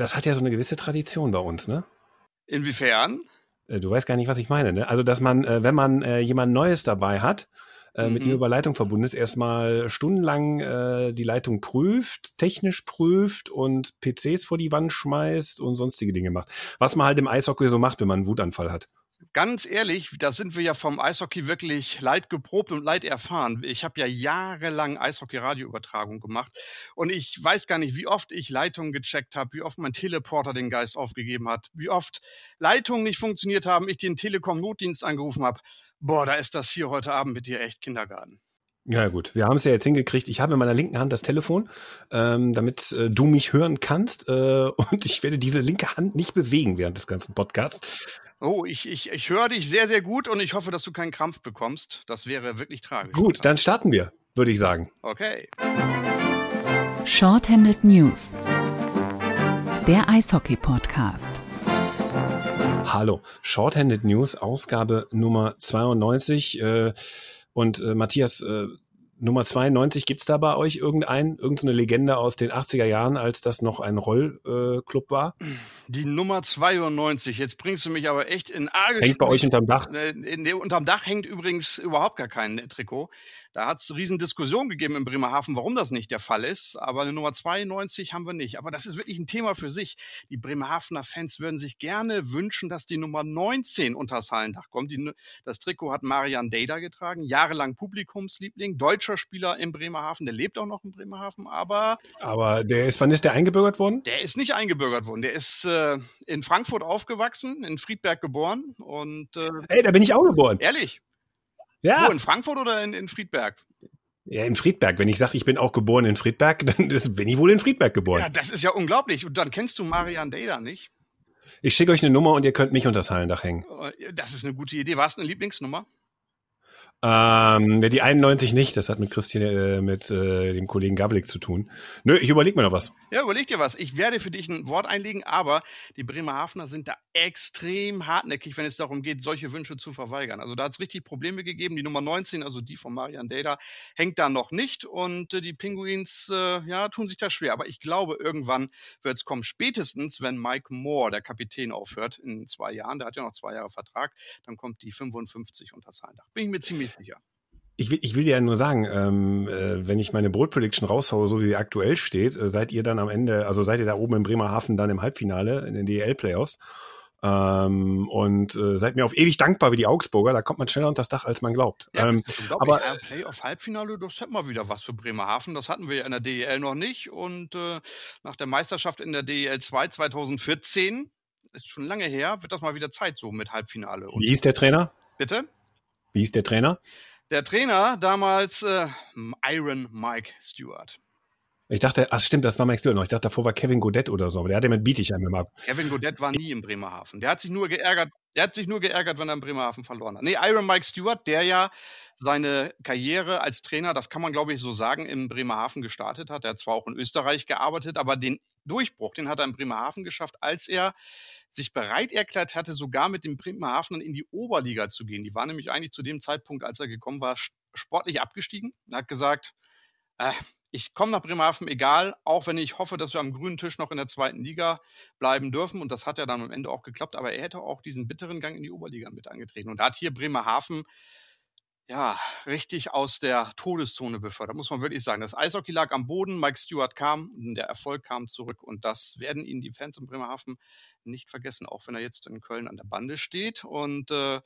das hat ja so eine gewisse Tradition bei uns, ne? Inwiefern? Äh, du weißt gar nicht, was ich meine, ne? Also, dass man, äh, wenn man äh, jemand Neues dabei hat, mit ihm Mhm. über Leitung verbunden ist, erstmal stundenlang äh, die Leitung prüft, technisch prüft und PCs vor die Wand schmeißt und sonstige Dinge macht. Was man halt im Eishockey so macht, wenn man einen Wutanfall hat. Ganz ehrlich, da sind wir ja vom Eishockey wirklich leid geprobt und leid erfahren. Ich habe ja jahrelang Eishockey-Radioübertragung gemacht und ich weiß gar nicht, wie oft ich Leitungen gecheckt habe, wie oft mein Teleporter den Geist aufgegeben hat, wie oft Leitungen nicht funktioniert haben, ich den Telekom-Notdienst angerufen habe. Boah, da ist das hier heute Abend mit dir echt Kindergarten. Ja gut, wir haben es ja jetzt hingekriegt. Ich habe in meiner linken Hand das Telefon, ähm, damit äh, du mich hören kannst. Äh, und ich werde diese linke Hand nicht bewegen während des ganzen Podcasts. Oh, ich, ich, ich höre dich sehr, sehr gut und ich hoffe, dass du keinen Krampf bekommst. Das wäre wirklich tragisch. Gut, dann starten wir, würde ich sagen. Okay. Shorthanded News. Der Eishockey-Podcast. Hallo, Shorthanded News, Ausgabe Nummer 92. Äh, und äh, Matthias, äh, Nummer 92, gibt's da bei euch irgendeinen, irgendeine Legende aus den 80er Jahren, als das noch ein Rollclub war? Die Nummer 92. Jetzt bringst du mich aber echt in arge Hängt bei euch unterm Dach? Äh, in, in, unterm Dach hängt übrigens überhaupt gar kein Trikot. Da hat es riesen Diskussion gegeben in Bremerhaven, warum das nicht der Fall ist. Aber eine Nummer 92 haben wir nicht. Aber das ist wirklich ein Thema für sich. Die Bremerhavener Fans würden sich gerne wünschen, dass die Nummer 19 unters Hallendach kommt. Die, das Trikot hat Marian Deda getragen, jahrelang Publikumsliebling, deutscher Spieler in Bremerhaven. Der lebt auch noch in Bremerhaven, aber Aber der ist, wann ist der eingebürgert worden? der ist nicht eingebürgert worden. Der ist äh, in Frankfurt aufgewachsen, in Friedberg geboren und äh, Ey, da bin ich auch geboren. ehrlich. Ja. Wo, in Frankfurt oder in, in Friedberg? Ja, in Friedberg. Wenn ich sage, ich bin auch geboren in Friedberg, dann bin ich wohl in Friedberg geboren. Ja, das ist ja unglaublich. Und dann kennst du Marian Deda nicht. Ich schicke euch eine Nummer und ihr könnt mich unter das Hallendach hängen. Äh, Das ist eine gute Idee. War es eine Lieblingsnummer? Ähm, ja, die 91 nicht, das hat mit Christian, äh, mit äh, dem Kollegen Gavlik zu tun. Nö, ich überlege mir noch was. Ja, überleg dir was. Ich werde für dich ein Wort einlegen, aber die Bremerhavener sind da extrem hartnäckig, wenn es darum geht, solche Wünsche zu verweigern. Also da hat es richtig Probleme gegeben. Die Nummer 19, also die von Marian Deda, hängt da noch nicht und äh, die Pinguins, äh, ja, tun sich da schwer. Aber ich glaube, irgendwann wird es kommen. Spätestens, wenn Mike Moore, der Kapitän, aufhört in zwei Jahren, der hat ja noch zwei Jahre Vertrag, dann kommt die 55 unter sein Dach. Bin ich mir ziemlich sicher. Ich will, ich will dir ja nur sagen, ähm, äh, wenn ich meine Bold Prediction raushaue, so wie sie aktuell steht, äh, seid ihr dann am Ende, also seid ihr da oben in Bremerhaven dann im Halbfinale in den DEL-Playoffs. Ähm, und äh, seid mir auf ewig dankbar wie die Augsburger, da kommt man schneller unter das Dach, als man glaubt. Ja, ähm, aber- Äh, Playoff-Halbfinale, das hätten wir wieder was für Bremerhaven. Das hatten wir ja in der DEL noch nicht. Und äh, nach der Meisterschaft in der DEL 2 2014, ist schon lange her, wird das mal wieder Zeit so mit Halbfinale. Und wie hieß der Trainer? bitte? Wie hieß der Trainer? Der Trainer damals äh, Iron Mike Stewart. Ich dachte, ach stimmt, das war Max Dürr noch. Ich dachte, davor war Kevin Godet oder so, aber der hat ja mit Bietigheim im Ab. Kevin Godet war nie in Bremerhaven. Der hat sich nur geärgert, der hat sich nur geärgert, wenn er in Bremerhaven verloren hat. Nee, Iron Mike Stewart, der ja seine Karriere als Trainer, das kann man glaube ich so sagen, in Bremerhaven gestartet hat. Er hat zwar auch in Österreich gearbeitet, aber den Durchbruch, den hat er in Bremerhaven geschafft, als er sich bereit erklärt hatte, sogar mit den Bremerhavenern in die Oberliga zu gehen. Die waren nämlich eigentlich zu dem Zeitpunkt, als er gekommen war, sportlich abgestiegen. Er hat gesagt, äh, ich komme nach Bremerhaven, egal, auch wenn ich hoffe, dass wir am grünen Tisch noch in der zweiten Liga bleiben dürfen. Und das hat ja dann am Ende auch geklappt. Aber er hätte auch diesen bitteren Gang in die Oberliga mit angetreten. Und da hat hier Bremerhaven ja richtig aus der Todeszone befördert, muss man wirklich sagen. Das Eishockey lag am Boden, Mike Stewart kam, und der Erfolg kam zurück. Und das werden ihn die Fans in Bremerhaven nicht vergessen, auch wenn er jetzt in Köln an der Bande steht. Und äh,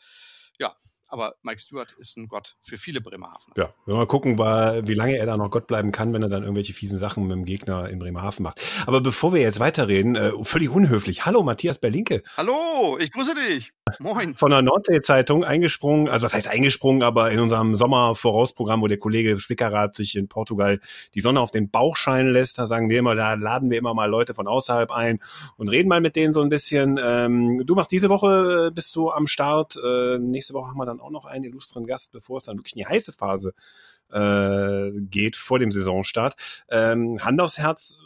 ja, aber Mike Stewart ist ein Gott für viele Bremerhaven. Ja, wenn wir mal gucken, wie lange er da noch Gott bleiben kann, wenn er dann irgendwelche fiesen Sachen mit dem Gegner in Bremerhaven macht. Aber bevor wir jetzt weiterreden, äh, völlig unhöflich. Hallo, Matthias Berlinke. Hallo, ich grüße dich. Moin. von der Nordsee-Zeitung eingesprungen, also was heißt eingesprungen, aber in unserem Sommervorausprogramm, wo der Kollege Spickerath sich in Portugal die Sonne auf den Bauch scheinen lässt, da sagen wir immer, da laden wir immer mal Leute von außerhalb ein und reden mal mit denen so ein bisschen. Ähm, du machst diese Woche, äh, bist du am Start, äh, nächste Woche haben wir dann auch noch einen illustren Gast, bevor es dann wirklich in die heiße Phase äh, geht vor dem Saisonstart. Ähm, Hand aufs Herz,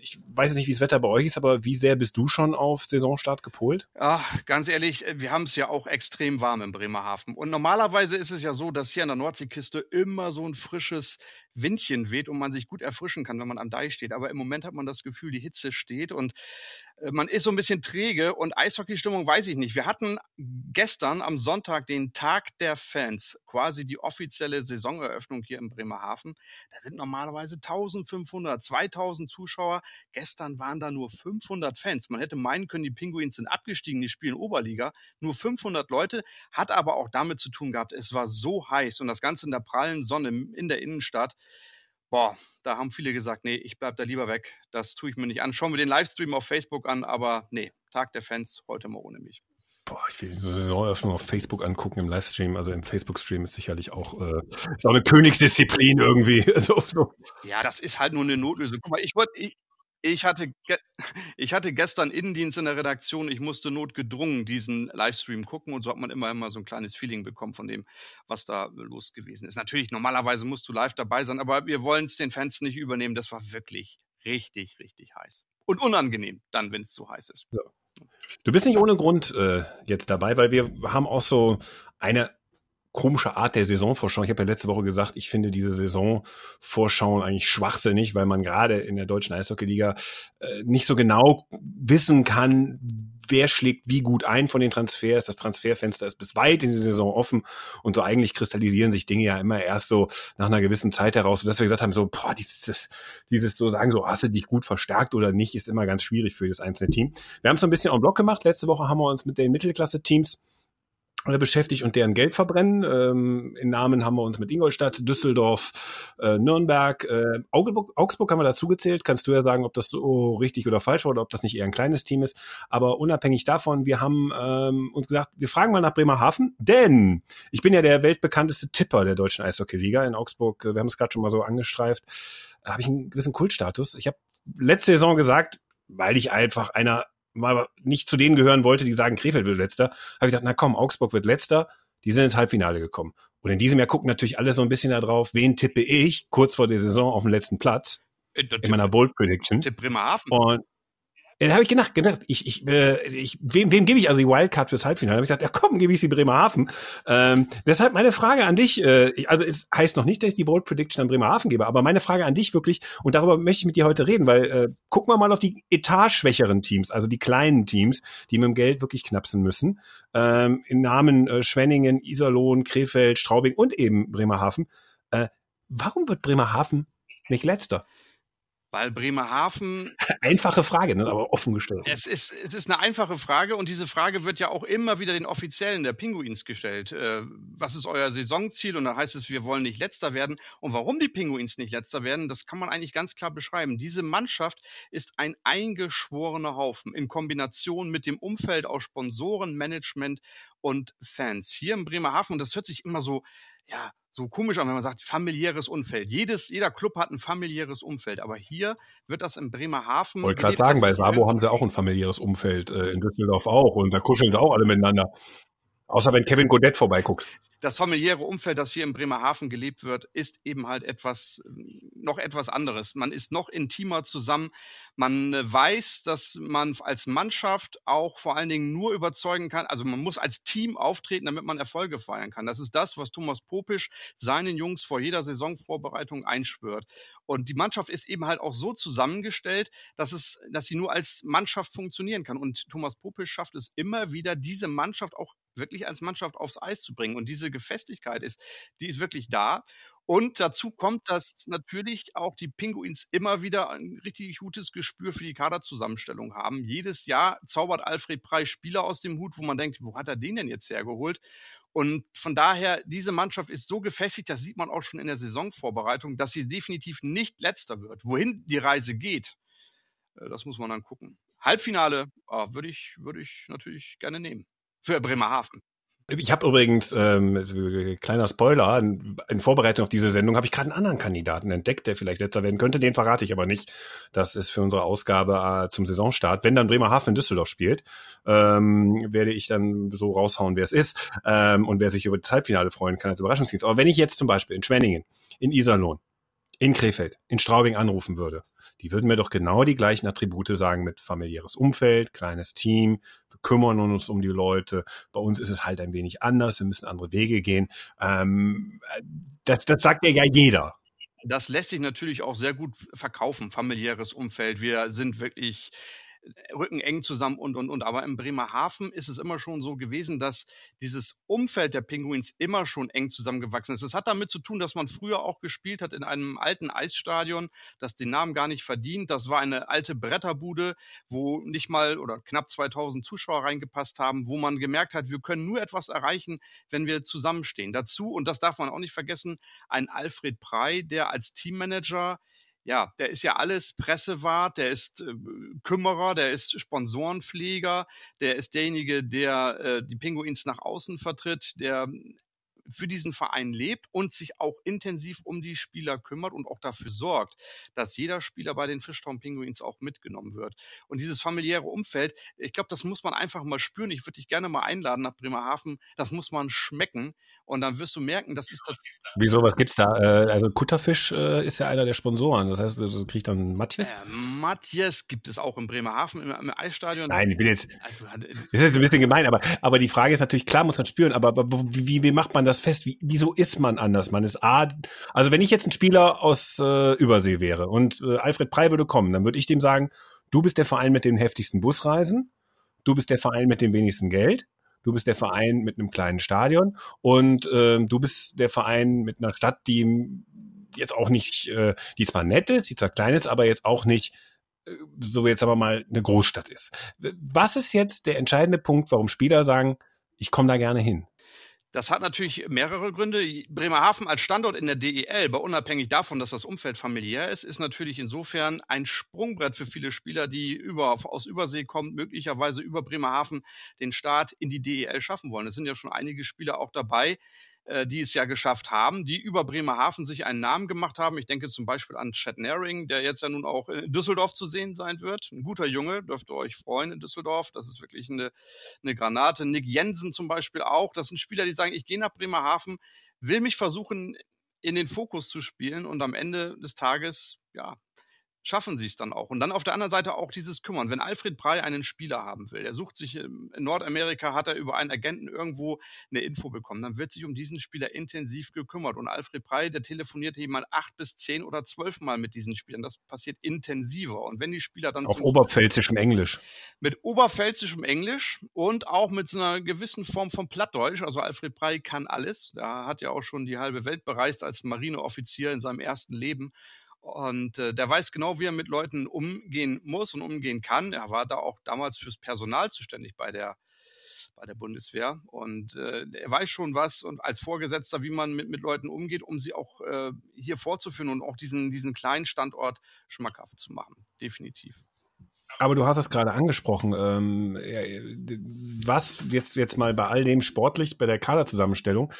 ich weiß jetzt nicht, wie das Wetter bei euch ist, aber wie sehr bist du schon auf Saisonstart gepolt? Ach, ganz ehrlich, äh, wir haben es ja auch extrem warm in Bremerhaven. Und normalerweise ist es ja so, dass hier an der Nordseeküste immer so ein frisches Windchen weht und man sich gut erfrischen kann, wenn man am Deich steht. Aber im Moment hat man das Gefühl, die Hitze steht und äh, man ist so ein bisschen träge und Eishockeystimmung weiß ich nicht. Wir hatten gestern am Sonntag den Tag der Fans, quasi die offizielle Saisoneröffnung hier in Bremerhaven. Da sind normalerweise 1500, 2000 Zuschauer. Gestern waren da nur 500 Fans. Man hätte meinen können, die Pinguins sind abgestiegen, die spielen Oberliga. Nur 500 Leute, hat aber auch damit zu tun gehabt, es war so heiß und das Ganze in der prallen Sonne in der Innenstadt boah, da haben viele gesagt, nee, ich bleib da lieber weg. Das tue ich mir nicht an. Schauen wir den Livestream auf Facebook an, aber nee, Tag der Fans, heute mal ohne mich. Boah, ich will so Saisoneröffnung auf Facebook angucken im Livestream. Also im Facebook-Stream ist sicherlich auch, äh, ist auch eine Königsdisziplin irgendwie. so, so. Ja, das ist halt nur eine Notlösung. Guck mal, ich wollte, ich, ich hatte, ich hatte gestern Innendienst in der Redaktion. Ich musste notgedrungen diesen Livestream gucken und so hat man immer, immer so ein kleines Feeling bekommen von dem, was da los gewesen ist. Natürlich, normalerweise musst du live dabei sein, aber wir wollen es den Fans nicht übernehmen. Das war wirklich richtig, richtig heiß. Und unangenehm dann, wenn es zu heiß ist. Ja. Du bist nicht ohne Grund äh, jetzt dabei, weil wir haben auch so eine komische Art der Saisonvorschau. Ich habe ja letzte Woche gesagt, ich finde diese Saisonvorschauen eigentlich schwachsinnig, weil man gerade in der deutschen Eishockeyliga äh, nicht so genau wissen kann, wer schlägt wie gut ein von den Transfers. Das Transferfenster ist bis weit in die Saison offen und so eigentlich kristallisieren sich Dinge ja immer erst so nach einer gewissen Zeit heraus, dass wir gesagt haben, so, boah, dieses, dieses so sagen, so, hast du dich gut verstärkt oder nicht, ist immer ganz schwierig für das einzelne Team. Wir haben es so ein bisschen en bloc gemacht. Letzte Woche haben wir uns mit den Mittelklasse-Teams beschäftigt und deren Geld verbrennen. Ähm, in Namen haben wir uns mit Ingolstadt, Düsseldorf, äh, Nürnberg, äh, Augsburg, Augsburg haben wir dazu gezählt. Kannst du ja sagen, ob das so richtig oder falsch war oder ob das nicht eher ein kleines Team ist. Aber unabhängig davon, wir haben ähm, uns gesagt, wir fragen mal nach Bremerhaven, denn ich bin ja der weltbekannteste Tipper der deutschen Eishockey-Liga in Augsburg. Wir haben es gerade schon mal so angestreift. Da habe ich einen gewissen Kultstatus. Ich habe letzte Saison gesagt, weil ich einfach einer mal nicht zu denen gehören wollte, die sagen, Krefeld wird letzter, habe ich gesagt, na komm, Augsburg wird letzter, die sind ins Halbfinale gekommen. Und in diesem Jahr gucken natürlich alle so ein bisschen darauf, wen tippe ich kurz vor der Saison auf dem letzten Platz. In, in meiner Bold Prediction. Tipp Bremerhaven. Und ja, da habe ich gedacht, gedacht ich, ich, äh, ich, wem, wem gebe ich also die Wildcard fürs Halbfinale? Habe ich gesagt, ja komm, gebe ich sie Bremerhaven. Ähm, deshalb meine Frage an dich, äh, also es heißt noch nicht, dass ich die Bold Prediction an Bremerhaven gebe, aber meine Frage an dich wirklich, und darüber möchte ich mit dir heute reden, weil äh, gucken wir mal auf die etageschwächeren Teams, also die kleinen Teams, die mit dem Geld wirklich knapsen müssen. Ähm, in Namen äh, Schwenningen, Iserlohn, Krefeld, Straubing und eben Bremerhaven. Äh, warum wird Bremerhaven nicht letzter? Weil Bremerhaven. Einfache Frage, ne? aber offen gestellt. Es ist, es ist eine einfache Frage und diese Frage wird ja auch immer wieder den Offiziellen der Pinguins gestellt. Äh, was ist euer Saisonziel? Und dann heißt es, wir wollen nicht letzter werden. Und warum die Pinguins nicht letzter werden, das kann man eigentlich ganz klar beschreiben. Diese Mannschaft ist ein eingeschworener Haufen in Kombination mit dem Umfeld aus Sponsoren, Management und Fans. Hier in Bremerhaven, und das hört sich immer so, ja, so komisch an, wenn man sagt, familiäres Umfeld. Jedes, jeder Club hat ein familiäres Umfeld, aber hier wird das in Bremerhaven. Ich Wollte gerade sagen, bei Sabo haben sie auch ein familiäres Umfeld, äh, in Düsseldorf auch und da kuscheln sie auch alle miteinander. Außer wenn Kevin Godet vorbeiguckt das familiäre Umfeld, das hier in Bremerhaven gelebt wird, ist eben halt etwas, noch etwas anderes. Man ist noch intimer zusammen. Man äh, weiß, dass man als Mannschaft auch vor allen Dingen nur überzeugen kann. Also man muss als Team auftreten, damit man Erfolge feiern kann. Das ist das, was Thomas Popisch seinen Jungs vor jeder Saisonvorbereitung einschwört. Und die Mannschaft ist eben halt auch so zusammengestellt, dass es, dass sie nur als Mannschaft funktionieren kann. Und Thomas Popisch schafft es immer wieder, diese Mannschaft auch wirklich als Mannschaft aufs Eis zu bringen. Und diese Gefestigkeit ist, die ist wirklich da. Und dazu kommt, dass natürlich auch die Pinguins immer wieder ein richtig gutes Gespür für die Kaderzusammenstellung haben. Jedes Jahr zaubert Alfred Preis Spieler aus dem Hut, wo man denkt, wo hat er den denn jetzt hergeholt? Und von daher, diese Mannschaft ist so gefestigt, das sieht man auch schon in der Saisonvorbereitung, dass sie definitiv nicht letzter wird. Wohin die Reise geht, äh, das muss man dann gucken. Halbfinale äh, würde ich, würde ich natürlich gerne nehmen. Für Bremerhaven. Ich habe übrigens, ähm, kleiner Spoiler, in, Vorbereitung auf diese Sendung habe ich gerade einen anderen Kandidaten entdeckt, der vielleicht letzter werden könnte. Den verrate ich aber nicht. Das ist für unsere Ausgabe äh, zum Saisonstart. Wenn dann Bremerhaven in Düsseldorf spielt, ähm, werde ich dann so raushauen, wer es ist ähm, und wer sich über das Halbfinale freuen kann als Überraschungsdienst. Aber wenn ich jetzt zum Beispiel in Schwenningen, in Iserlohn, in Krefeld, in Straubing anrufen würde, die würden mir doch genau die gleichen Attribute sagen mit familiäres Umfeld, kleines Team, wir kümmern uns um die Leute. Bei uns ist es halt ein wenig anders, wir müssen andere Wege gehen. Ähm, das, das sagt ja ja jeder. das lässt sich natürlich auch sehr gut verkaufen, familiäres Umfeld. Wir sind wirklich rücken eng zusammen und, und, und. Aber in Bremerhaven ist es immer schon so gewesen, dass dieses Umfeld der Pinguins immer schon eng zusammengewachsen ist. Es hat damit zu tun, dass man früher auch gespielt hat in einem alten Eisstadion, das den Namen gar nicht verdient. Das war eine alte Bretterbude, wo nicht mal oder knapp 2000 Zuschauer reingepasst haben, wo man gemerkt hat, wir können nur etwas erreichen, wenn wir zusammenstehen. Dazu, und das darf man auch nicht vergessen, ein Alfred Prey, der als Teammanager ja, der ist ja alles Pressewart, der ist äh, Kümmerer, der ist Sponsorenpfleger, der ist derjenige, der äh, die Pinguins nach außen vertritt, der für diesen Verein lebt und sich auch intensiv um die Spieler kümmert und auch dafür sorgt, dass jeder Spieler bei den Fishtown Penguins auch mitgenommen wird. Und dieses familiäre Umfeld, ich glaube, das muss man einfach mal spüren. Ich würde dich gerne mal einladen nach Bremerhaven. Das muss man schmecken und dann wirst du merken, das ist tatsächlich. Wieso, was gibt's da? Äh, also Kutterfisch äh, ist ja einer der Sponsoren. Das heißt, du kriegst dann Matthias? Äh, Matthias gibt es auch in Bremerhaven im, im Eisstadion. Nein, ich bin jetzt. Also, das ist ein bisschen gemein, aber, aber die Frage ist natürlich, klar muss man spüren, aber, aber wie, wie macht man das fest? Wie, wieso ist man anders? Man ist A, also wenn ich jetzt ein Spieler aus äh, Übersee wäre und äh, Alfred Prey würde kommen, dann würde ich dem sagen, du bist der Verein mit den heftigsten Busreisen, du bist der Verein mit dem wenigsten Geld, du bist der Verein mit einem kleinen Stadion und äh, du bist der Verein mit einer Stadt, die jetzt auch nicht, äh, die zwar nett ist, die zwar klein ist, aber jetzt auch nicht äh, so jetzt aber mal eine Großstadt ist. Was ist jetzt der entscheidende Punkt, warum Spieler sagen, ich komme da gerne hin? Das hat natürlich mehrere Gründe. Bremerhaven als Standort in der DEL, aber unabhängig davon, dass das Umfeld familiär ist, ist natürlich insofern ein Sprungbrett für viele Spieler, die über, aus Übersee kommen, möglicherweise über Bremerhaven den Start in die DEL schaffen wollen. Es sind ja schon einige Spieler auch dabei, äh, die es ja geschafft haben, die über Bremerhaven sich einen Namen gemacht haben. Ich denke zum Beispiel an Chad Naring, der jetzt ja nun auch in Düsseldorf zu sehen sein wird. Ein guter Junge, dürft ihr euch freuen in Düsseldorf. Das ist wirklich eine, eine Granate. Nick Jensen zum Beispiel auch. Das sind Spieler, die sagen, ich gehe nach Bremerhaven, will mich versuchen, in den Fokus zu spielen und am Ende des Tages, ja, schaffen sie es dann auch. Und dann auf der anderen Seite auch dieses Kümmern. Wenn Alfred Prey einen Spieler haben will, er sucht sich in Nordamerika, hat er über einen Agenten irgendwo eine Info bekommen, dann wird sich um diesen Spieler intensiv gekümmert. Und Alfred Prey, der telefoniert mal acht bis zehn oder zwölf Mal mit diesen Spielern. Das passiert intensiver. Und wenn die Spieler dann auf oberpfälzischem Englisch mit oberpfälzischem Englisch und auch mit so einer gewissen Form von Plattdeutsch, also Alfred Prey kann alles. Da hat ja auch schon die halbe Welt bereist als Marineoffizier in seinem ersten Leben. Und äh, der weiß genau, wie er mit Leuten umgehen muss und umgehen kann. Er war da auch damals fürs Personal zuständig bei der bei der Bundeswehr und äh, er weiß schon was und als Vorgesetzter, wie man mit, mit Leuten umgeht, um sie auch äh, hier vorzuführen und auch diesen, diesen kleinen Standort schmackhaft zu machen. Definitiv. Aber du hast es gerade angesprochen. Ähm, was jetzt, jetzt mal bei all dem sportlich, bei der Kaderzusammenstellung,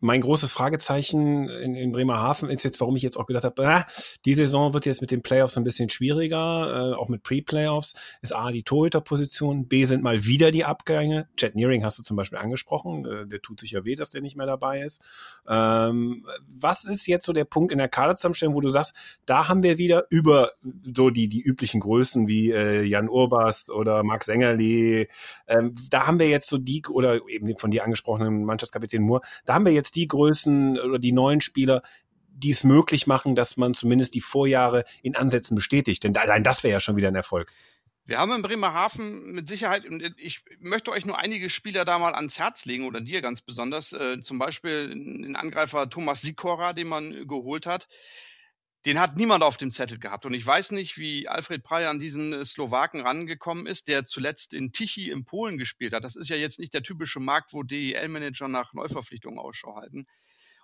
mein großes Fragezeichen in, in Bremerhaven ist jetzt, warum ich jetzt auch gedacht habe, ah, die Saison wird jetzt mit den Playoffs ein bisschen schwieriger, äh, auch mit Pre-Playoffs, ist A, die Torhüterposition, B, sind mal wieder die Abgänge. Chad Nearing hast du zum Beispiel angesprochen, äh, der tut sich ja weh, dass der nicht mehr dabei ist. Ähm, was ist jetzt so der Punkt in der Kaderzusammenstellung, wo du sagst, da haben wir wieder über so die, die üblichen Größen wie äh, Jan Urbast oder Max Engerli, ähm, da haben wir jetzt so die, oder eben von dir angesprochenen Mannschaftskapitän Moore, da haben wir jetzt die Größen oder die neuen Spieler, die es möglich machen, dass man zumindest die Vorjahre in Ansätzen bestätigt. Denn allein das wäre ja schon wieder ein Erfolg. Wir haben in Bremerhaven mit Sicherheit, ich möchte euch nur einige Spieler da mal ans Herz legen oder dir ganz besonders, äh, zum Beispiel den Angreifer Thomas Sikora, den man geholt hat. Den hat niemand auf dem Zettel gehabt. Und ich weiß nicht, wie Alfred Prey an diesen äh, Slowaken rangekommen ist, der zuletzt in Tichy in Polen gespielt hat. Das ist ja jetzt nicht der typische Markt, wo DEL-Manager nach Neuverpflichtungen Ausschau halten.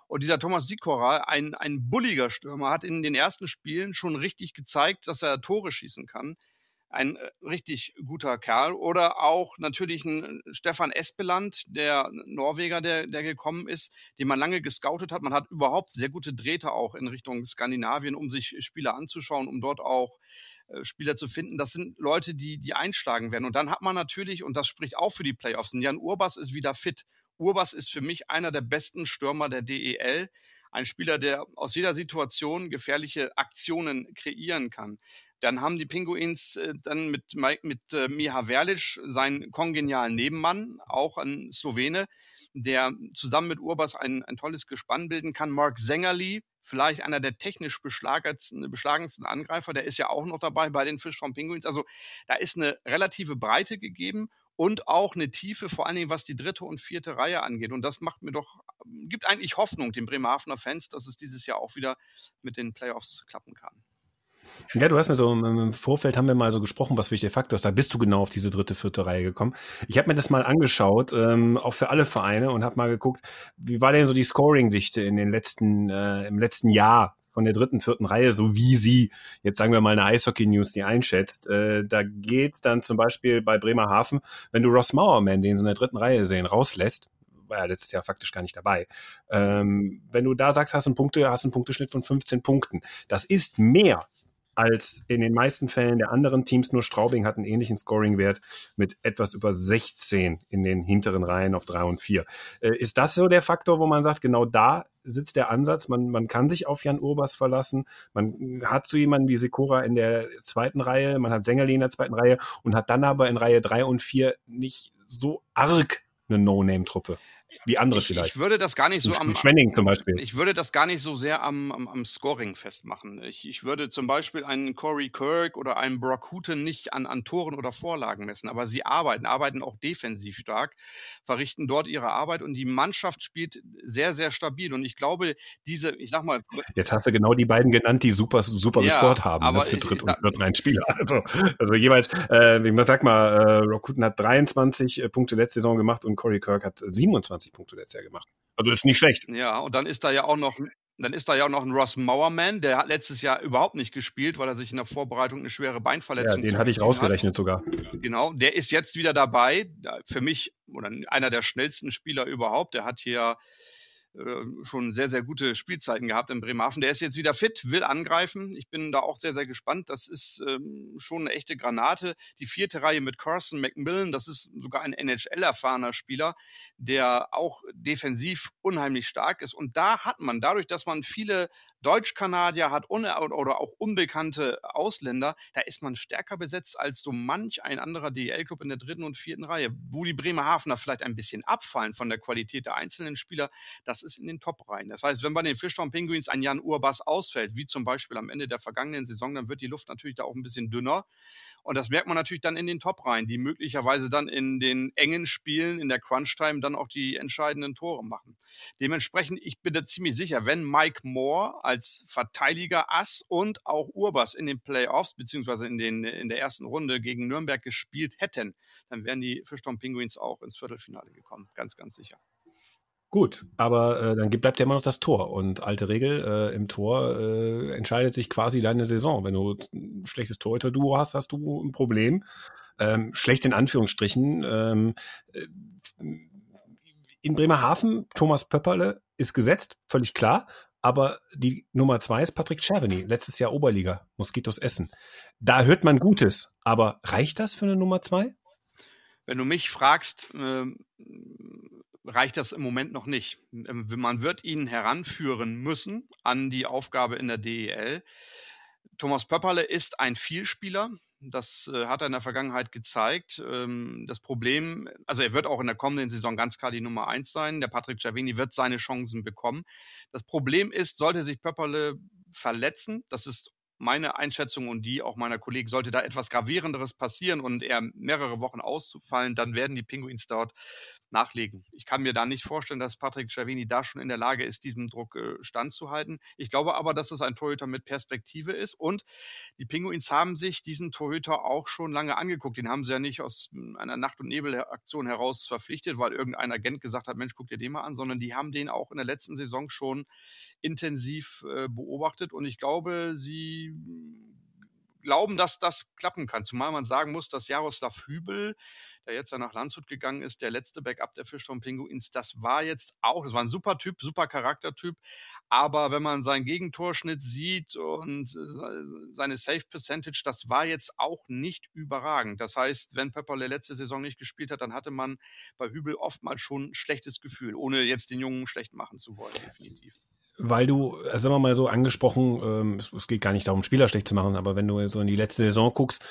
Und dieser Thomas Sikora, ein, ein bulliger Stürmer, hat in den ersten Spielen schon richtig gezeigt, dass er Tore schießen kann ein äh, richtig guter Kerl. Oder auch natürlich ein Stefan Espeland, der Norweger, der, der gekommen ist, den man lange gescoutet hat. Man hat überhaupt sehr gute Drähte auch in Richtung Skandinavien, um sich Spieler anzuschauen, um dort auch äh, Spieler zu finden. Das sind Leute, die, die einschlagen werden. Und dann hat man natürlich, und das spricht auch für die Playoffs, Jan Urbas ist wieder fit. Urbas ist für mich einer der besten Stürmer der DEL. Ein Spieler, der aus jeder Situation gefährliche Aktionen kreieren kann. Dann haben die Pinguins äh, dann mit, mit äh, Miha Verlic seinen kongenialen Nebenmann, auch ein Slowene, der zusammen mit Urbas ein, ein tolles Gespann bilden kann. Mark Sängerli, vielleicht einer der technisch beschlagensten, Angreifer. Der ist ja auch noch dabei bei den Fish from Penguins. Also da ist eine relative Breite gegeben und auch eine Tiefe, vor allen Dingen was die dritte und vierte Reihe angeht. Und das macht mir doch, gibt eigentlich Hoffnung den Bremerhavener Fans, dass es dieses Jahr auch wieder mit den Playoffs klappen kann. Ja, du hast mir so im Vorfeld haben wir mal so gesprochen, was für der Faktor ist. Da bist du genau auf diese dritte, vierte Reihe gekommen. Ich habe mir das mal angeschaut, ähm, auch für alle Vereine und habe mal geguckt, wie war denn so die Scoring-Dichte in den letzten, äh, im letzten Jahr von der dritten, vierten Reihe, so wie sie, jetzt sagen wir mal eine Eishockey-News, die einschätzt. Äh, da geht's dann zum Beispiel bei Bremerhaven, wenn du Ross Mauerman, den sie in der dritten Reihe sehen, rauslässt, war ja letztes Jahr faktisch gar nicht dabei. Ähm, wenn du da sagst, hast einen Punkte, hast einen Punkteschnitt von 15 Punkten. Das ist mehr als in den meisten Fällen der anderen Teams. Nur Straubing hat einen ähnlichen Scoring-Wert mit etwas über 16 in den hinteren Reihen auf 3 und 4. Äh, ist das so der Faktor, wo man sagt, genau da sitzt der Ansatz, man, man kann sich auf Jan Urbas verlassen, man hat so jemanden wie Sikora in der zweiten Reihe, man hat Sängerli in der zweiten Reihe und hat dann aber in Reihe 3 und 4 nicht so arg eine No-Name-Truppe wie andere ich, vielleicht. Ich würde das gar nicht so am Schwenning zum Beispiel. Ich würde das gar nicht so sehr am, am, am Scoring festmachen. Ich, ich würde zum Beispiel einen Corey Kirk oder einen Brock Hooten nicht an, an Toren oder Vorlagen messen, aber sie arbeiten, arbeiten auch defensiv stark, verrichten dort ihre Arbeit und die Mannschaft spielt sehr, sehr stabil. Und ich glaube, diese, ich sag mal. Jetzt hast du genau die beiden genannt, die super, super ja, gescored haben ne, aber ne, für Dritt- und vierten Spieler. Also, also jeweils, äh, ich sag mal, äh, Brock Hooten hat 23 äh, Punkte letzte Saison gemacht und Corey Kirk hat 27 Punkte letztes Jahr gemacht. Also ist nicht schlecht. Ja, und dann ist da ja auch noch dann ist da ja auch noch ein Ross Mauerman, der hat letztes Jahr überhaupt nicht gespielt, weil er sich in der Vorbereitung eine schwere Beinverletzung Ja, den hatte ich rausgerechnet hat. sogar. Genau, der ist jetzt wieder dabei. Für mich oder einer der schnellsten Spieler überhaupt. Der hat hier schon sehr, sehr gute Spielzeiten gehabt in Bremerhaven. Der ist jetzt wieder fit, will angreifen. Ich bin da auch sehr, sehr gespannt. Das ist ähm, schon eine echte Granate. Die vierte Reihe mit Carson McMillan, das ist sogar ein NHL-erfahrener Spieler, der auch defensiv unheimlich stark ist. Und da hat man, dadurch, dass man viele Deutsch-Kanadier hat oder auch unbekannte Ausländer, da ist man stärker besetzt als so manch ein anderer DEL-Club in der dritten und vierten Reihe. Wo die Bremerhavener vielleicht ein bisschen abfallen von der Qualität der einzelnen Spieler, das ist in den Top-Reihen. Das heißt, wenn bei den Fischtown Penguins ein Jan Urbas ausfällt, wie zum Beispiel am Ende der vergangenen Saison, dann wird die Luft natürlich da auch ein bisschen dünner. Und das merkt man natürlich dann in den Top-Reihen, die möglicherweise dann in den engen Spielen, in der Crunch-Time dann auch die entscheidenden Tore machen. Dementsprechend, ich bin da ziemlich sicher, wenn Mike Moore als Verteidiger Ass und auch Urbas in den Playoffs, beziehungsweise in, den, in der ersten Runde gegen Nürnberg gespielt hätten, dann wären die Fischtown Penguins auch ins Viertelfinale gekommen. Ganz, ganz sicher. Gut, aber äh, dann bleibt ja immer noch das Tor. Und alte Regel, äh, im Tor äh, entscheidet sich quasi deine Saison. Wenn du ein schlechtes Torhüter-Duo hast, hast du ein Problem. Ähm, schlecht in Anführungsstrichen. Ähm, äh, in Bremerhaven, Thomas Pöpperle ist gesetzt, völlig klar. Aber die Nummer zwei ist Patrick Czerny, letztes Jahr Oberliga, Moskitos Essen. Da hört man Gutes, aber reicht das für eine Nummer zwei? Wenn du mich fragst, äh, reicht das im Moment noch nicht. Ähm, man wird ihn heranführen müssen an die Aufgabe in der DEL. Thomas Pöpperle ist ein Vielspieler. Das äh, hat er in der Vergangenheit gezeigt. Ähm, das Problem, also er wird auch in der kommenden Saison ganz klar die Nummer eins sein. Der Patrick Giavini wird seine Chancen bekommen. Das Problem ist, sollte sich Pöpperle verletzen, das ist meine Einschätzung und die auch meiner Kollegen, sollte da etwas Gravierenderes passieren und er mehrere Wochen auszufallen, dann werden die Pinguins dort nachlegen. Ich kann mir da nicht vorstellen, dass Patrick Cervini da schon in der Lage ist, diesem Druck äh, standzuhalten. Ich glaube aber, dass es ein Torhüter mit Perspektive ist und die Pinguins haben sich diesen Torhüter auch schon lange angeguckt. Den haben sie ja nicht aus hm, einer Nacht- und Nebelaktion heraus verpflichtet, weil irgendein Agent gesagt hat, Mensch, guck dir den mal an, sondern die haben den auch in der letzten Saison schon intensiv äh, beobachtet und ich glaube, sie glauben, dass das klappen kann. Zumal man sagen muss, dass Jaroslav Hübel der jetzt ja nach Landshut gegangen ist, der letzte Backup der Fischtown Pinguins, das war jetzt auch, das war ein super Typ, super Charaktertyp, aber wenn man seinen Gegentorschnitt sieht und seine Safe Percentage, das war jetzt auch nicht überragend. Das heißt, wenn Pepperle letzte Saison nicht gespielt hat, dann hatte man bei Hübel oftmals schon ein schlechtes Gefühl, ohne jetzt den Jungen schlecht machen zu wollen, definitiv weil du, äh, sagen wir mal so angesprochen, ähm, es, es, geht gar nicht darum, Spieler schlecht zu machen, aber wenn du so in die letzte Saison guckst,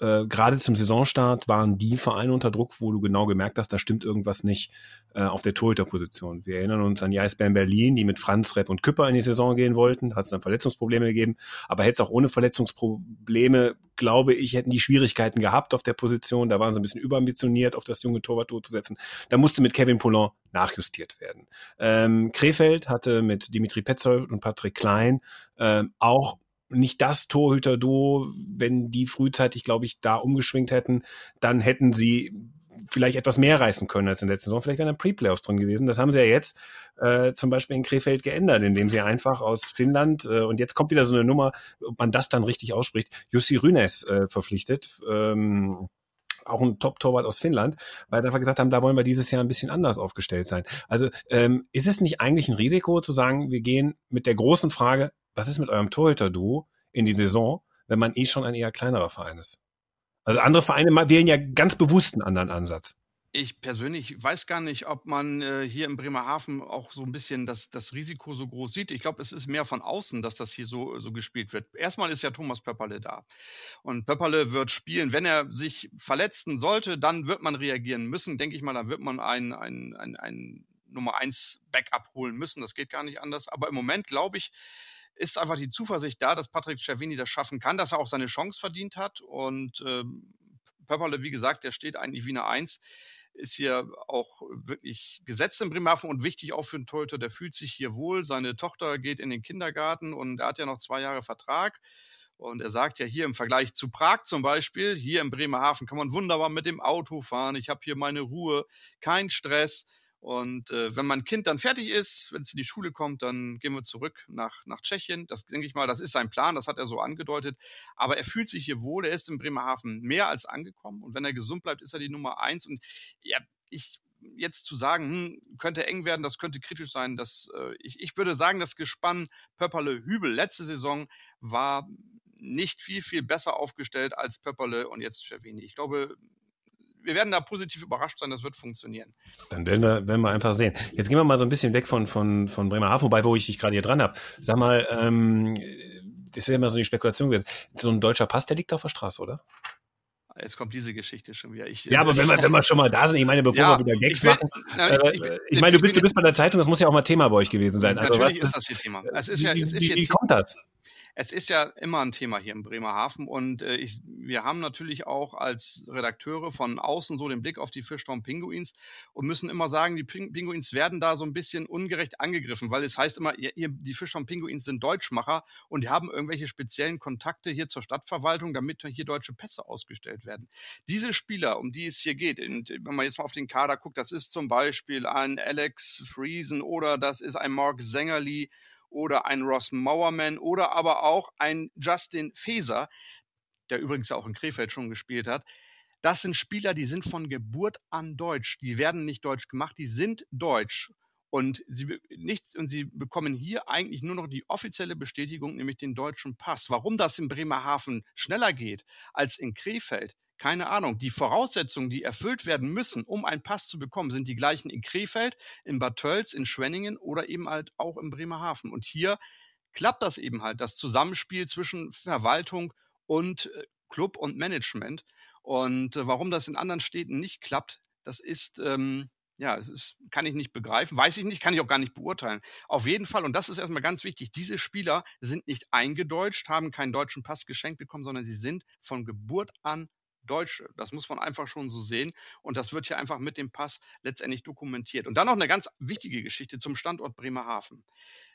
äh, gerade zum Saisonstart waren die Vereine unter Druck, wo du genau gemerkt hast, da stimmt irgendwas nicht äh, auf der Torhüterposition. Wir erinnern uns an die Eisbären Berlin, die mit Franz, Repp und Küpper in die Saison gehen wollten. Hat es dann Verletzungsprobleme gegeben. Aber hätte es auch ohne Verletzungsprobleme, glaube ich, hätten die Schwierigkeiten gehabt auf der Position. Da waren sie ein bisschen überambitioniert, auf das junge Torwart zu setzen. Da musste mit Kevin Poulin nachjustiert werden. Ähm, Krefeld hatte mit Dimitri Petzold und Patrick Klein ähm, auch nicht das Torhüter-Duo, wenn die frühzeitig, glaube ich, da umgeschwingt hätten, dann hätten sie vielleicht etwas mehr reißen können als in der letzten Saison. Vielleicht wären dann Pre-Playoffs drin gewesen. Das haben sie ja jetzt äh, zum Beispiel in Krefeld geändert, indem sie einfach aus Finnland, äh, und jetzt kommt wieder so eine Nummer, ob man das dann richtig ausspricht, Jussi Rünes äh, verpflichtet. Ähm, auch ein Top-Torwart aus Finnland, weil sie einfach gesagt haben, da wollen wir dieses Jahr ein bisschen anders aufgestellt sein. Also ähm, ist es nicht eigentlich ein Risiko zu sagen, wir gehen mit der großen Frage, was ist mit eurem Torhüter-Duo in die Saison, wenn man eh schon ein eher kleinerer Verein ist? Also andere Vereine wählen ja ganz bewusst einen anderen Ansatz. Ich persönlich weiß gar nicht, ob man äh, hier in Bremerhaven auch so ein bisschen das, das Risiko so groß sieht. Ich glaube, es ist mehr von außen, dass das hier so, so gespielt wird. Erstmal ist ja Thomas Pöpperle da. Und Pöpperle wird spielen. Wenn er sich verletzen sollte, dann wird man reagieren müssen. Denke ich mal, dann wird man ein, ein, ein, ein Nummer eins Backup holen müssen. Das geht gar nicht anders. Aber im Moment glaube ich, ist einfach die Zuversicht da, dass Patrick Cervini das schaffen kann, dass er auch seine Chance verdient hat. Und ähm, Pöpperle, wie gesagt, der steht eigentlich wie eine Eins ist hier auch wirklich gesetzt in Bremerhaven und wichtig auch für einen Torhüter, der fühlt sich hier wohl. Seine Tochter geht in den Kindergarten und er hat ja noch zwei Jahre Vertrag. Und er sagt ja hier im Vergleich zu Prag zum Beispiel, hier in Bremerhaven kann man wunderbar mit dem Auto fahren. Ich habe hier meine Ruhe, kein Stress. Und äh, wenn mein Kind dann fertig ist, wenn es in die Schule kommt, dann gehen wir zurück nach, nach Tschechien. Das denke ich mal, das ist sein Plan, das hat er so angedeutet. Aber er fühlt sich hier wohl, er ist in Bremerhaven mehr als angekommen. Und wenn er gesund bleibt, ist er die Nummer eins. Und ja, ich jetzt zu sagen, hm, könnte eng werden, das könnte kritisch sein. Das, äh, ich, ich würde sagen, das Gespann Pöpperle Hübel letzte Saison war nicht viel, viel besser aufgestellt als Pöpperle und jetzt Cervini. Ich glaube, wir werden da positiv überrascht sein, das wird funktionieren. Dann werden wir, werden wir einfach sehen. Jetzt gehen wir mal so ein bisschen weg von, von, von Bremerhaven, wobei, wo ich dich gerade hier dran habe. Sag mal, ähm, das ist ja immer so die Spekulation gewesen. So ein deutscher Pass, der liegt auf der Straße, oder? Jetzt kommt diese Geschichte schon wieder. Ich, ja, aber wenn wir, wenn wir schon mal da sind, ich meine, bevor ja, wir wieder Gags will, machen. Na, äh, ich, ich, ich, meine, du bist, du bist bei der Zeitung, das muss ja auch mal Thema bei euch gewesen sein. Also, natürlich was, ist das hier Thema. Es ist ja, es ist wie, wie kommt das? Es ist ja immer ein Thema hier in Bremerhaven und äh, ich, wir haben natürlich auch als Redakteure von außen so den Blick auf die Fischtown Pinguins und müssen immer sagen, die Pinguins werden da so ein bisschen ungerecht angegriffen, weil es heißt immer, ihr, die Fischtown Pinguins sind Deutschmacher und die haben irgendwelche speziellen Kontakte hier zur Stadtverwaltung, damit hier deutsche Pässe ausgestellt werden. Diese Spieler, um die es hier geht, wenn man jetzt mal auf den Kader guckt, das ist zum Beispiel ein Alex Friesen oder das ist ein Mark Sängerli oder ein Ross Mowerman oder aber auch ein Justin Feser, der übrigens auch in Krefeld schon gespielt hat. Das sind Spieler, die sind von Geburt an deutsch. Die werden nicht deutsch gemacht, die sind deutsch. Und sie, nichts, und sie bekommen hier eigentlich nur noch die offizielle Bestätigung, nämlich den deutschen Pass. Warum das in Bremerhaven schneller geht als in Krefeld, keine Ahnung. Die Voraussetzungen, die erfüllt werden müssen, um einen Pass zu bekommen, sind die gleichen in Krefeld, in Bad Tölz, in Schwenningen oder eben halt auch in Bremerhaven. Und hier klappt das eben halt, das Zusammenspiel zwischen Verwaltung und äh, Club und Management. Und äh, warum das in anderen Städten nicht klappt, das ist, ähm, ja, es ist, kann ich nicht begreifen, weiß ich nicht, kann ich auch gar nicht beurteilen. Auf jeden Fall, und das ist erstmal ganz wichtig, diese Spieler sind nicht eingedeutscht, haben keinen deutschen Pass geschenkt bekommen, sondern sie sind von Geburt an Deutsche. Das muss man einfach schon so sehen. Und das wird hier einfach mit dem Pass letztendlich dokumentiert. Und dann noch eine ganz wichtige Geschichte zum Standort Bremerhaven.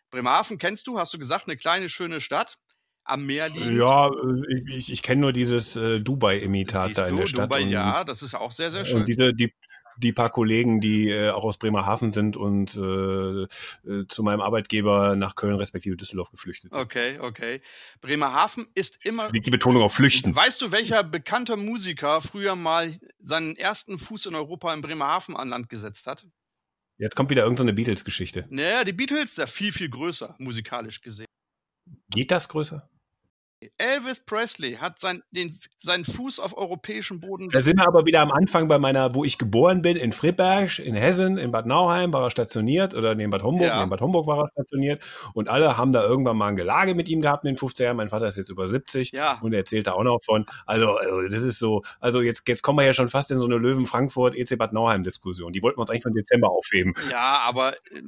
Bremerhaven kennst du, hast du gesagt, eine kleine, schöne Stadt am Meer liegen. Ja, äh, ich, ich kenne nur dieses äh, Dubai-Imitat da in der Stadt. Dubai, ja, das ist auch sehr, sehr schön. Und diese, die, die paar Kollegen, die äh, auch aus Bremerhaven sind und äh, äh, zu meinem Arbeitgeber nach Köln respektive Düsseldorf geflüchtet sind. Okay, okay. Bremerhaven ist immer. Liegt die Betonung auf Flüchten. Weißt du, welcher bekannter Musiker früher mal seinen ersten Fuß in Europa in Bremerhaven an Land gesetzt hat? Jetzt kommt wieder irgendeine Beatles-Geschichte. Naja, die Beatles, da viel, viel größer, musikalisch gesehen. Geht das größer? Elvis Presley hat sein, den, seinen Fuß auf europäischem Boden. Da sind wir aber wieder am Anfang bei meiner, wo ich geboren bin, in Friedberg, in Hessen, in Bad Nauheim war er stationiert oder neben Bad Homburg, Ja. neben Bad Homburg war er stationiert und alle haben da irgendwann mal ein Gelage mit ihm gehabt in den 50er Jahren. Mein Vater ist jetzt über 70 Ja. und er erzählt da auch noch von. Also, also das ist so, also jetzt, jetzt kommen wir ja schon fast in so eine Löwen-Frankfurt, EC Bad Nauheim-Diskussion. Die wollten wir uns eigentlich von Dezember aufheben. Ja, aber äh,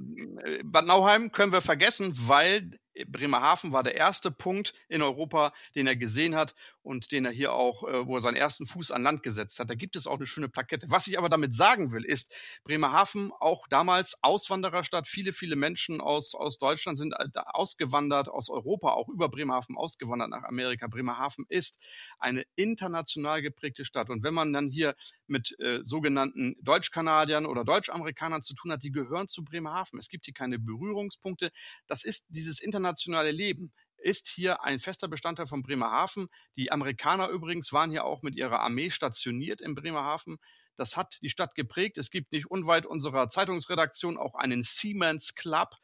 Bad Nauheim können wir vergessen, weil Bremerhaven war der erste Punkt in Europa, den er gesehen hat und den er hier auch, äh, wo er seinen ersten Fuß an Land gesetzt hat. Da gibt es auch eine schöne Plakette. Was ich aber damit sagen will, ist, Bremerhaven auch damals Auswandererstadt. Viele, viele Menschen aus, aus Deutschland sind äh, ausgewandert, aus Europa, auch über Bremerhaven ausgewandert nach Amerika. Bremerhaven ist eine international geprägte Stadt. Und wenn man dann hier mit äh, sogenannten Deutschkanadiern oder Deutschamerikanern zu tun hat, die gehören zu Bremerhaven. Es gibt hier keine Berührungspunkte. Das ist dieses internationale Leben ist hier ein fester Bestandteil von Bremerhaven. Die Amerikaner übrigens waren hier auch mit ihrer Armee stationiert in Bremerhaven. Das hat die Stadt geprägt. Es gibt nicht unweit unserer Zeitungsredaktion auch einen Siemens Club,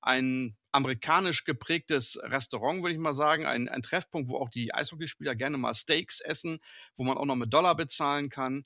ein amerikanisch geprägtes Restaurant, würde ich mal sagen, ein, ein Treffpunkt, wo auch die Eishockeyspieler gerne mal Steaks essen, wo man auch noch mit Dollar bezahlen kann.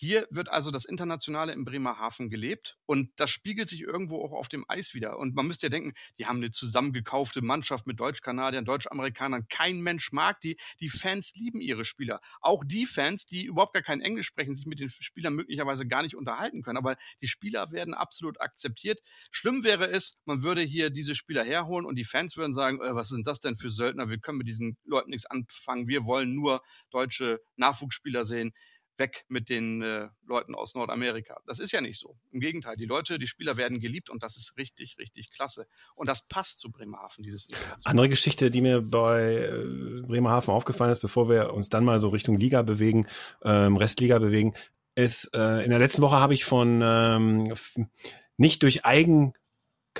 Hier wird also das Internationale in Bremerhaven gelebt und das spiegelt sich irgendwo auch auf dem Eis wieder. Und man müsste ja denken, die haben eine zusammengekaufte Mannschaft mit Deutsch-Kanadiern, Deutsch-Amerikanern. Kein Mensch mag die. Die Fans lieben ihre Spieler. Auch die Fans, die überhaupt gar kein Englisch sprechen, sich mit den Spielern möglicherweise gar nicht unterhalten können. Aber die Spieler werden absolut akzeptiert. Schlimm wäre es, man würde hier diese Spieler herholen und die Fans würden sagen, äh, was sind das denn für Söldner? Wir können mit diesen Leuten nichts anfangen. Wir wollen nur deutsche Nachwuchsspieler sehen weg mit den äh, Leuten aus Nordamerika. Das ist ja nicht so. Im Gegenteil, die Leute, die Spieler werden geliebt und das ist richtig, richtig klasse. Und das passt zu Bremerhaven, dieses. Andere Geschichte, die mir bei äh, Bremerhaven aufgefallen ist, bevor wir uns dann mal so Richtung Liga bewegen, ähm, Restliga bewegen, ist, äh, in der letzten Woche habe ich von ähm, nicht durch Eigenkapital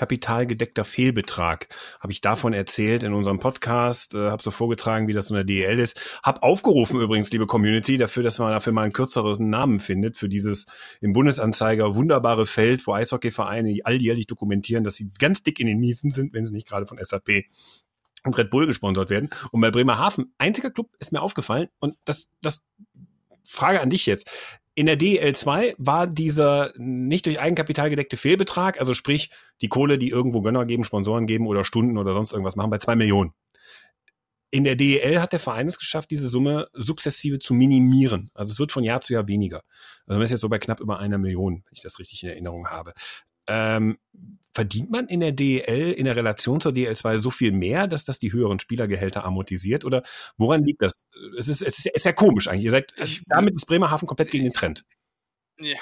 gedeckter Fehlbetrag, habe ich davon erzählt in unserem Podcast, äh, habe so vorgetragen, wie das in der DEL ist. Hab aufgerufen übrigens, liebe Community, dafür, dass man dafür mal einen kürzeren Namen findet, für dieses im Bundesanzeiger wunderbare Feld, wo Eishockeyvereine alljährlich dokumentieren, dass sie ganz dick in den Miesen sind, wenn sie nicht gerade von SAP und Red Bull gesponsert werden. Und bei Bremerhaven, einziger Club ist mir aufgefallen und das, das Frage an dich jetzt. In der DEL2 war dieser nicht durch Eigenkapital gedeckte Fehlbetrag, also sprich die Kohle, die irgendwo Gönner geben, Sponsoren geben oder Stunden oder sonst irgendwas machen, bei zwei Millionen. In der DEL hat der Verein es geschafft, diese Summe sukzessive zu minimieren. Also es wird von Jahr zu Jahr weniger. Also man ist jetzt so bei knapp über einer Million, wenn ich das richtig in Erinnerung habe. Ähm, verdient man in der DEL in der Relation zur DL2 so viel mehr, dass das die höheren Spielergehälter amortisiert? Oder woran liegt das? Es ist, es ist, es ist ja komisch eigentlich. Ihr seid, Ich- damit ist Bremerhaven komplett gegen den Trend. Ja.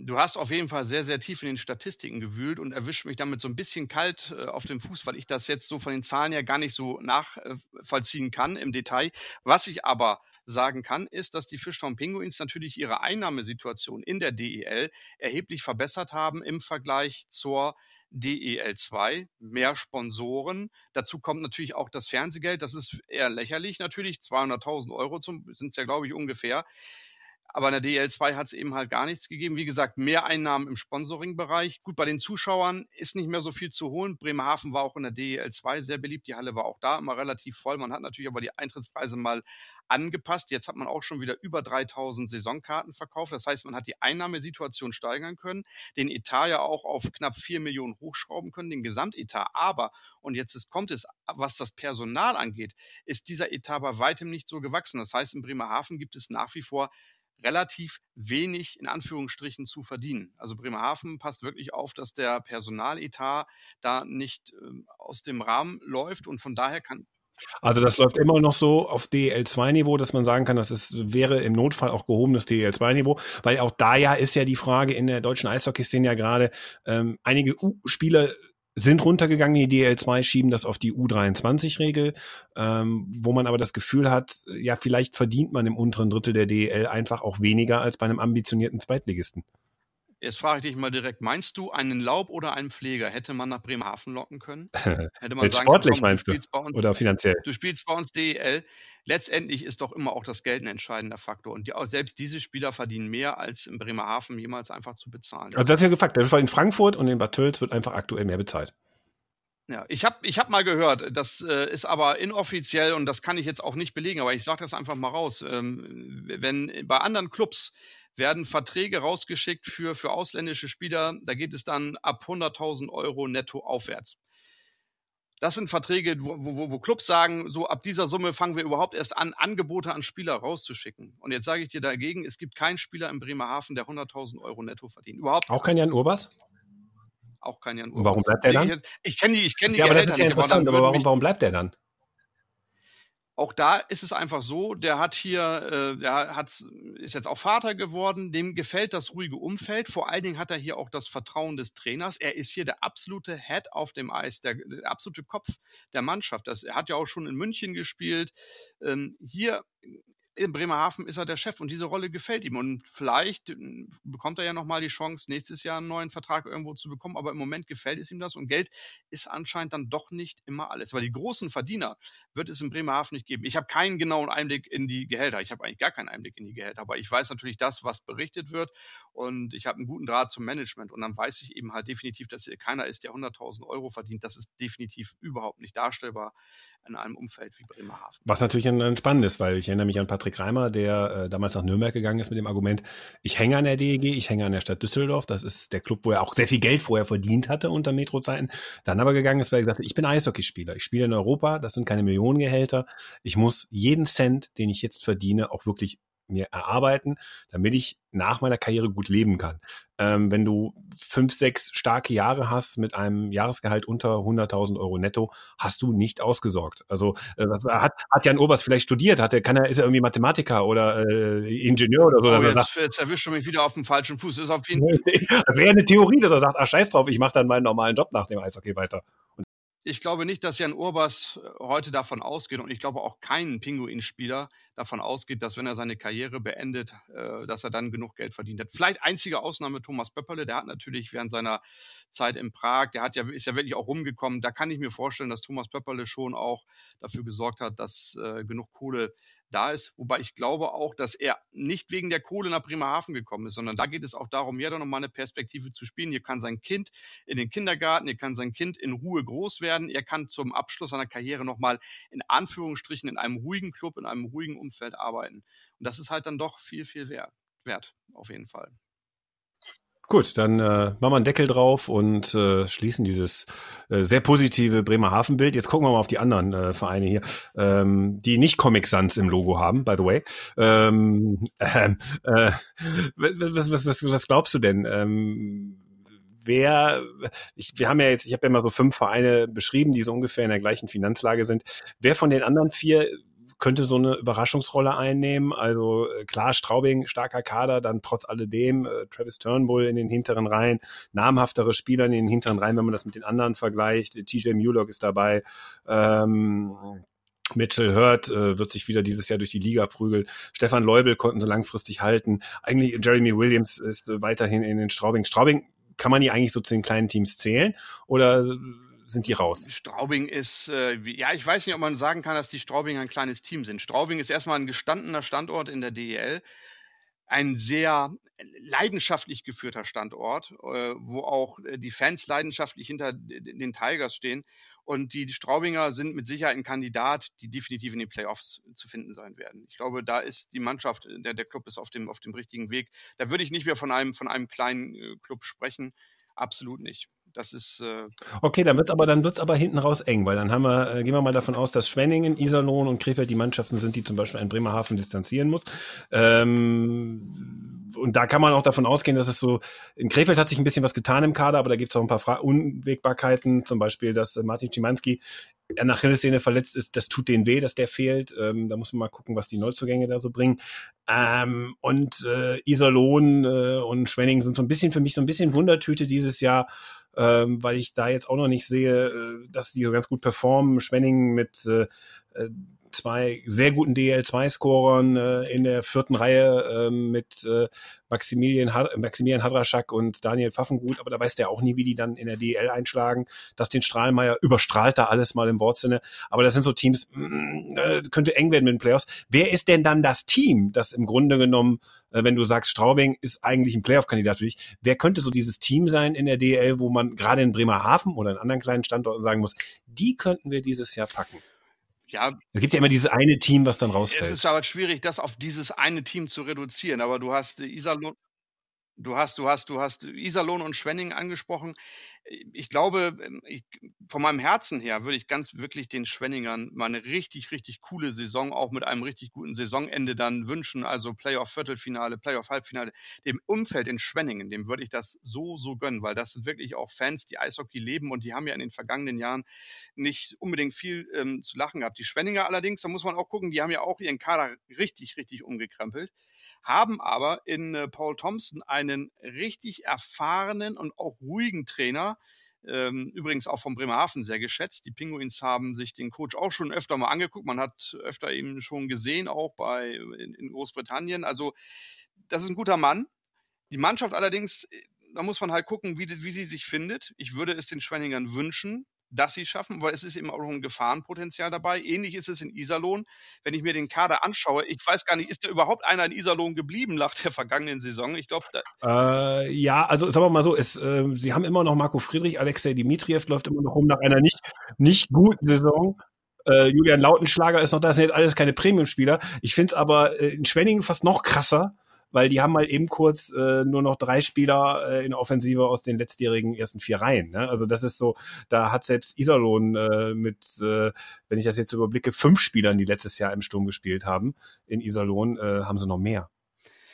Du hast auf jeden Fall sehr, sehr tief in den Statistiken gewühlt und erwischt mich damit so ein bisschen kalt äh, auf dem Fuß, weil ich das jetzt so von den Zahlen her gar nicht so nachvollziehen kann im Detail. Was ich aber sagen kann, ist, dass die Fischtown Penguins natürlich ihre Einnahmesituation in der DEL erheblich verbessert haben im Vergleich zur DEL2, mehr Sponsoren. Dazu kommt natürlich auch das Fernsehgeld. Das ist eher lächerlich natürlich. 200.000 Euro sind es ja, glaube ich, ungefähr. Aber in der DL2 hat es eben halt gar nichts gegeben. Wie gesagt, mehr Einnahmen im Sponsoring-Bereich. Gut, bei den Zuschauern ist nicht mehr so viel zu holen. Bremerhaven war auch in der DL2 sehr beliebt. Die Halle war auch da immer relativ voll. Man hat natürlich aber die Eintrittspreise mal angepasst. Jetzt hat man auch schon wieder über 3000 Saisonkarten verkauft. Das heißt, man hat die Einnahmesituation steigern können, den Etat ja auch auf knapp 4 Millionen hochschrauben können, den Gesamtetat. Aber, und jetzt ist, kommt es, was das Personal angeht, ist dieser Etat bei weitem nicht so gewachsen. Das heißt, in Bremerhaven gibt es nach wie vor relativ wenig in Anführungsstrichen zu verdienen. Also Bremerhaven passt wirklich auf, dass der Personaletat da nicht äh, aus dem Rahmen läuft und von daher kann Also das läuft immer noch so auf DL2-Niveau, dass man sagen kann, das ist, wäre im Notfall auch gehobenes DL2-Niveau, weil auch da ja ist ja die Frage in der deutschen Eishockey-Szene ja gerade, ähm, einige U-Spieler sind runtergegangen die DL2, schieben das auf die U23-Regel, ähm, wo man aber das Gefühl hat, ja, vielleicht verdient man im unteren Drittel der DL einfach auch weniger als bei einem ambitionierten Zweitligisten. Jetzt frage ich dich mal direkt, meinst du, einen Laub oder einen Pfleger hätte man nach Bremerhaven locken können? Hätte man sagen sportlich komm, meinst du? uns, Oder finanziell. du spielst bei uns DEL. Letztendlich ist doch immer auch das Geld ein entscheidender Faktor. Und die, selbst diese Spieler verdienen mehr, als in Bremerhaven jemals einfach zu bezahlen. Also das ist ja gefragt. In Frankfurt und in Bad Tölz wird einfach aktuell mehr bezahlt. Ja, ich habe ich hab mal gehört, das äh, ist aber inoffiziell und das kann ich jetzt auch nicht belegen, aber ich sage das einfach mal raus. Ähm, wenn bei anderen Clubs werden Verträge rausgeschickt für, für ausländische Spieler, da geht es dann ab 100.000 Euro netto aufwärts. Das sind Verträge, wo, wo, wo Clubs sagen, so ab dieser Summe fangen wir überhaupt erst an, Angebote an Spieler rauszuschicken. Und jetzt sage ich dir dagegen, es gibt keinen Spieler in Bremerhaven, der 100.000 Euro netto verdient. Überhaupt. Auch kein Jan Urbas? Auch kein Jan Urbas. Und warum bleibt der dann? Ich, ich kenne die, ich kenne die. Ja, aber das ist ja interessant. Aber warum, warum bleibt der dann? Auch da ist es einfach so, der hat hier, äh, der hat, ist jetzt auch Vater geworden, dem gefällt das ruhige Umfeld. Vor allen Dingen hat er hier auch das Vertrauen des Trainers. Er ist hier der absolute Head auf dem Eis, der, der absolute Kopf der Mannschaft. Das, er hat ja auch schon in München gespielt. Ähm, hier in Bremerhaven ist er der Chef und diese Rolle gefällt ihm. Und vielleicht hm, bekommt er ja nochmal die Chance, nächstes Jahr einen neuen Vertrag irgendwo zu bekommen. Aber im Moment gefällt es ihm das und Geld ist anscheinend dann doch nicht immer alles. Weil die großen Verdiener wird es in Bremerhaven nicht geben. Ich habe keinen genauen Einblick in die Gehälter. Ich habe eigentlich gar keinen Einblick in die Gehälter. Aber ich weiß natürlich das, was berichtet wird. Und ich habe einen guten Draht zum Management. Und dann weiß ich eben halt definitiv, dass hier keiner ist, der 100.000 Euro verdient. Das ist definitiv überhaupt nicht darstellbar in einem Umfeld wie Bremerhaven. Was natürlich ein, spannend ist, weil ich erinnere mich an Patrick Reimer, der äh, damals nach Nürnberg gegangen ist mit dem Argument, ich hänge an der DEG, ich hänge an der Stadt Düsseldorf, das ist der Club, wo er auch sehr viel Geld vorher verdient hatte unter Metrozeiten, dann aber gegangen ist, weil er gesagt hat, ich bin Eishockeyspieler, ich spiele in Europa, das sind keine Millionengehälter, ich muss jeden Cent, den ich jetzt verdiene, auch wirklich mir erarbeiten, damit ich nach meiner Karriere gut leben kann. Ähm, wenn du fünf, sechs starke Jahre hast mit einem Jahresgehalt unter 100.000 Euro netto, hast du nicht ausgesorgt. Also äh, hat, hat Jan Obers vielleicht studiert? Hat er, kann er, ist er irgendwie Mathematiker oder äh, Ingenieur oder so? Oh, jetzt, sagt, jetzt erwischst du mich wieder auf dem falschen Fuß. Das ist auf jeden das wäre eine Theorie, dass er sagt, ach scheiß drauf, ich mache dann meinen normalen Job nach dem Eishockey weiter. Ich glaube nicht, dass Jan Urbas äh, heute davon ausgeht und ich glaube auch keinen Pinguinspieler davon ausgeht, dass wenn er seine Karriere beendet, äh, dass er dann genug Geld verdient hat. Vielleicht einzige Ausnahme Thomas Pöpperle, der hat natürlich während seiner Zeit in Prag, der hat ja, ist ja wirklich auch rumgekommen. Da kann ich mir vorstellen, dass Thomas Pöpperle schon auch dafür gesorgt hat, dass äh, genug Kohle da ist. Wobei ich glaube auch, dass er nicht wegen der Kohle nach Bremerhaven gekommen ist, sondern da geht es auch darum, ja, da nochmal eine Perspektive zu spielen. Hier kann sein Kind in den Kindergarten, hier kann sein Kind in Ruhe groß werden, er kann zum Abschluss seiner Karriere nochmal in Anführungsstrichen in einem ruhigen Club, in einem ruhigen Umfeld arbeiten. Und das ist halt dann doch viel, viel wert, wert auf jeden Fall. Gut, dann äh, machen wir einen Deckel drauf und äh, schließen dieses äh, sehr positive Bremerhaven-Bild. Jetzt gucken wir mal auf die anderen äh, Vereine hier, ähm, die nicht Comic Sans im Logo haben, by the way. Ähm, äh, äh, was, was, was, was glaubst du denn? Ähm, wer, ich, wir haben ja jetzt, ich habe ja mal so fünf Vereine beschrieben, die so ungefähr in der gleichen Finanzlage sind. Wer von den anderen vier könnte so eine Überraschungsrolle einnehmen. Also äh, klar, Straubing, starker Kader, dann trotz alledem äh, Travis Turnbull in den hinteren Reihen, namhaftere Spieler in den hinteren Reihen, wenn man das mit den anderen vergleicht. TJ Mulock ist dabei. Ähm, Mitchell Hurt äh, wird sich wieder dieses Jahr durch die Liga prügeln. Stefan Leubel konnten sie langfristig halten. Eigentlich Jeremy Williams ist äh, weiterhin in den Straubing. Straubing kann man die eigentlich so zu den kleinen Teams zählen oder sind die raus? Straubing ist, äh, ja, ich weiß nicht, ob man sagen kann, dass die Straubing ein kleines Team sind. Straubing ist erstmal ein gestandener Standort in der DEL, ein sehr leidenschaftlich geführter Standort, äh, wo auch äh, die Fans leidenschaftlich hinter den Tigers stehen. Und die, Straubinger sind mit Sicherheit ein Kandidat, die definitiv in den Playoffs zu finden sein werden. Ich glaube, da ist die Mannschaft, der, der Club ist auf dem, auf dem richtigen Weg. Da würde ich nicht mehr von einem, von einem kleinen äh, Club sprechen. Absolut nicht. Das ist. Äh okay, dann wird's aber, dann wird's aber hinten raus eng, weil dann haben wir, äh, gehen wir mal davon aus, dass Schwenningen, Iserlohn und Krefeld die Mannschaften sind, die zum Beispiel ein Bremerhaven distanzieren muss. Ähm, und da kann man auch davon ausgehen, dass es so, in Krefeld hat sich ein bisschen was getan im Kader, aber da gibt es auch ein paar Fra Unwägbarkeiten, zum Beispiel, dass äh, Martin Schimanski nach Achillessehne verletzt ist, das tut denen weh, dass der fehlt. Ähm, da muss man mal gucken, was die Neuzugänge da so bringen. Ähm, und äh, Iserlohn äh, und Schwenning sind so ein bisschen für mich so ein bisschen Wundertüte dieses Jahr ähm, weil ich da jetzt auch noch nicht sehe, äh, dass die so ganz gut performen. Schwenning mit äh, äh zwei sehr guten DL2-Scorern äh, in der vierten Reihe äh, mit äh, Maximilian, Maximilian Hadraschak und Daniel Pfaffengut, aber da weiß der auch nie, wie die dann in der DL einschlagen. Das den Strahlmeier überstrahlt da alles mal im Wortsinne. Aber das sind so Teams, mh, mm, äh, könnte eng werden mit den Playoffs. Wer ist denn dann das Team, das im Grunde genommen, wenn du sagst, Straubing ist eigentlich ein Playoff-Kandidat für dich, wer könnte so dieses Team sein in der DL, wo man gerade in Bremerhaven oder in anderen kleinen Standorten sagen muss, die könnten wir dieses Jahr packen? Ja. Es gibt ja immer dieses eine Team, was dann rausfällt. Es ist aber schwierig, das auf dieses eine Team zu reduzieren. Aber du hast Iserlohn, Du hast, du hast, du hast Iserlohn und Schwenning angesprochen. Ich glaube, ähm, ich, von meinem Herzen her würde ich ganz wirklich den Schwenningern mal eine richtig, richtig coole Saison auch mit einem richtig guten Saisonende dann wünschen. Also Playoff Viertelfinale, Playoff Halbfinale. Dem Umfeld in Schwenningen, dem würde ich das so, so gönnen, weil das sind wirklich auch Fans, die Eishockey leben und die haben ja in den vergangenen Jahren nicht unbedingt viel ähm, zu lachen gehabt. Die Schwenninger allerdings, da muss man auch gucken, die haben ja auch ihren Kader richtig, richtig umgekrempelt haben aber in äh, Paul Thompson einen richtig erfahrenen und auch ruhigen Trainer, ähm, übrigens auch von Bremerhaven sehr geschätzt. Die Pinguins haben sich den Coach auch schon öfter mal angeguckt. Man hat öfter eben schon gesehen, auch bei in, in Großbritannien. Also das ist ein guter Mann. Die Mannschaft allerdings, äh, da muss man halt gucken, wie, wie sie sich findet. Ich würde es den Schwenningern wünschen, dass sie es schaffen, weil es ist eben auch ein Gefahrenpotenzial dabei. Ähnlich ist es in Iserlohn. Wenn ich mir den Kader anschaue, ich weiß gar nicht, ist da überhaupt einer in Iserlohn geblieben nach der vergangenen Saison? Ich glaube, äh, ja, also sagen wir mal so, es, äh, sie haben immer noch Marco Friedrich, Alexei Dimitriev läuft immer noch rum nach einer nicht, nicht guten Saison. Äh, Julian Lautenschlager ist noch da, das sind jetzt alles keine Premium-Spieler. Ich finde es aber äh, in Schwenningen fast noch krasser, weil die haben mal eben kurz äh, nur noch drei Spieler äh, in Offensive aus den letztjährigen ersten vier Reihen. Ne? Also das ist so, da hat selbst Iserlohn äh, mit, äh, wenn ich das jetzt überblicke, fünf Spielern, die letztes Jahr im Sturm gespielt haben, in Iserlohn, äh, haben sie noch mehr.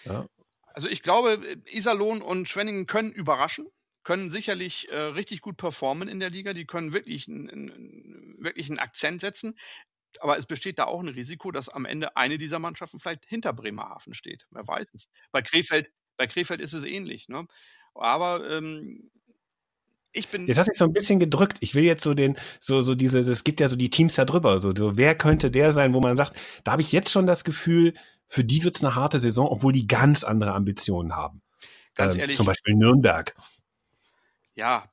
Ja? Also ich glaube, Iserlohn und Schwenningen können überraschen können sicherlich äh, richtig gut performen in der Liga. Die können wirklich, n, wirklich einen Akzent setzen aber es besteht da auch ein Risiko, dass am Ende eine dieser Mannschaften vielleicht hinter Bremerhaven steht. Wer weiß es. Bei Krefeld, bei Krefeld ist es ähnlich. Ne? Aber ähm, ich bin. Jetzt hast du dich so ein bisschen gedrückt. Ich will jetzt so den, so, so diese, es gibt ja so die Teams da drüber. So, so wer könnte der sein, wo man sagt, da habe ich jetzt schon das Gefühl, für die wird es eine harte Saison, obwohl die ganz andere Ambitionen haben. Ganz ähm, ehrlich. Zum Beispiel Nürnberg. Ja,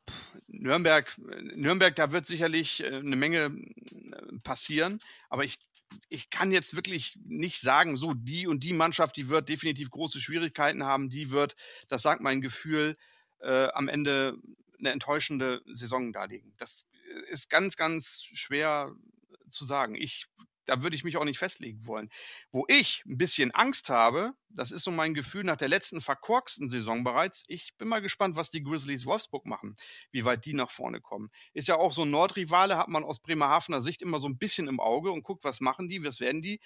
Nürnberg, Nürnberg, da wird sicherlich äh, eine Menge äh, passieren, aber ich, ich kann jetzt wirklich nicht sagen, so die und die Mannschaft, die wird definitiv große Schwierigkeiten haben, die wird, das sagt mein Gefühl, äh, am Ende eine enttäuschende Saison darlegen. Das äh, ist ganz, ganz schwer zu sagen. Ich da würde ich mich auch nicht festlegen wollen. Wo ich ein bisschen Angst habe, das ist so mein Gefühl nach der letzten verkorksten Saison bereits. Ich bin mal gespannt, was die Grizzlies Wolfsburg machen, wie weit die nach vorne kommen. Ist ja auch so ein Nordrivale, hat man aus Bremerhavener Sicht immer so ein bisschen im Auge und guckt, was machen die, was werden die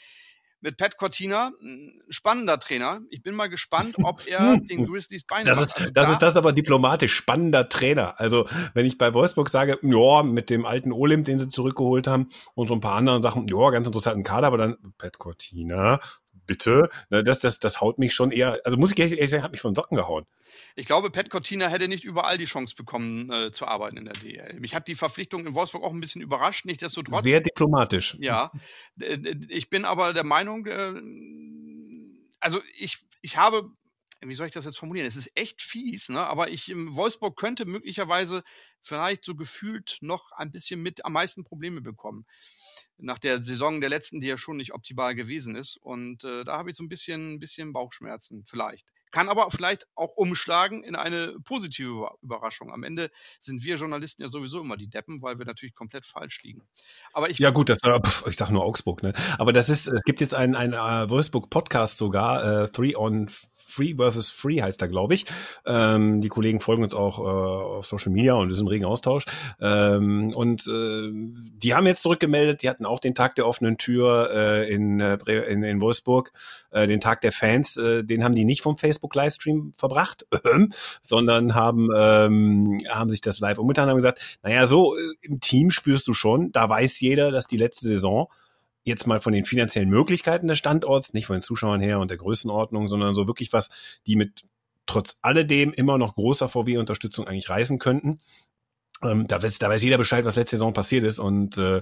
mit Pat Cortina, ein spannender Trainer. Ich bin mal gespannt, ob er den Grizzlies Beine das Ist, also das da ist das aber diplomatisch, spannender Trainer. Also wenn ich bei Wolfsburg sage, ja, mit dem alten Olim, den sie zurückgeholt haben und so ein paar anderen Sachen, ja, ganz interessanten Kader, aber dann Pat Cortina, bitte, ne, das, das, das haut mich schon eher, also muss ich ehrlich sagen, hat mich von Socken gehauen. Ich glaube, Pat Cortina hätte nicht überall die Chance bekommen, äh, zu arbeiten in der DL. Mich hat die Verpflichtung in Wolfsburg auch ein bisschen überrascht, nichtsdestotrotz. Sehr diplomatisch. Ja. Ich bin aber der Meinung, äh, also ich, ich habe wie soll ich das jetzt formulieren? Es ist echt fies, ne? aber ich, Wolfsburg könnte möglicherweise vielleicht so gefühlt noch ein bisschen mit am meisten Probleme bekommen nach der Saison der letzten, die ja schon nicht optimal gewesen ist. Und äh, da habe ich so ein bisschen, bisschen Bauchschmerzen, vielleicht. Kann aber vielleicht auch umschlagen in eine positive Überraschung. Am Ende sind wir Journalisten ja sowieso immer die Deppen, weil wir natürlich komplett falsch liegen. Aber ich ja gut, das pff, ich sag nur Augsburg, ne? Aber das ist, es gibt jetzt einen, einen uh, Wolfsburg Podcast sogar, uh, Three on Free versus Free heißt er, glaube ich. Ähm, die Kollegen folgen uns auch äh, auf Social Media und wir sind im regen Austausch. Ähm, und äh, die haben jetzt zurückgemeldet, die hatten auch den Tag der offenen Tür äh, in, äh, in, in Wolfsburg, äh, den Tag der Fans, äh, den haben die nicht vom Facebook-Livestream verbracht, sondern haben, ähm, haben sich das live umgetan und haben gesagt, naja, so äh, im Team spürst du schon, da weiß jeder, dass die letzte Saison jetzt mal von den finanziellen Möglichkeiten des Standorts, nicht von den Zuschauern her und der Größenordnung, sondern so wirklich was, die mit trotz alledem immer noch großer VW-Unterstützung eigentlich reißen könnten. Ähm, da, weiß, da weiß jeder Bescheid, was letzte Saison passiert ist und äh,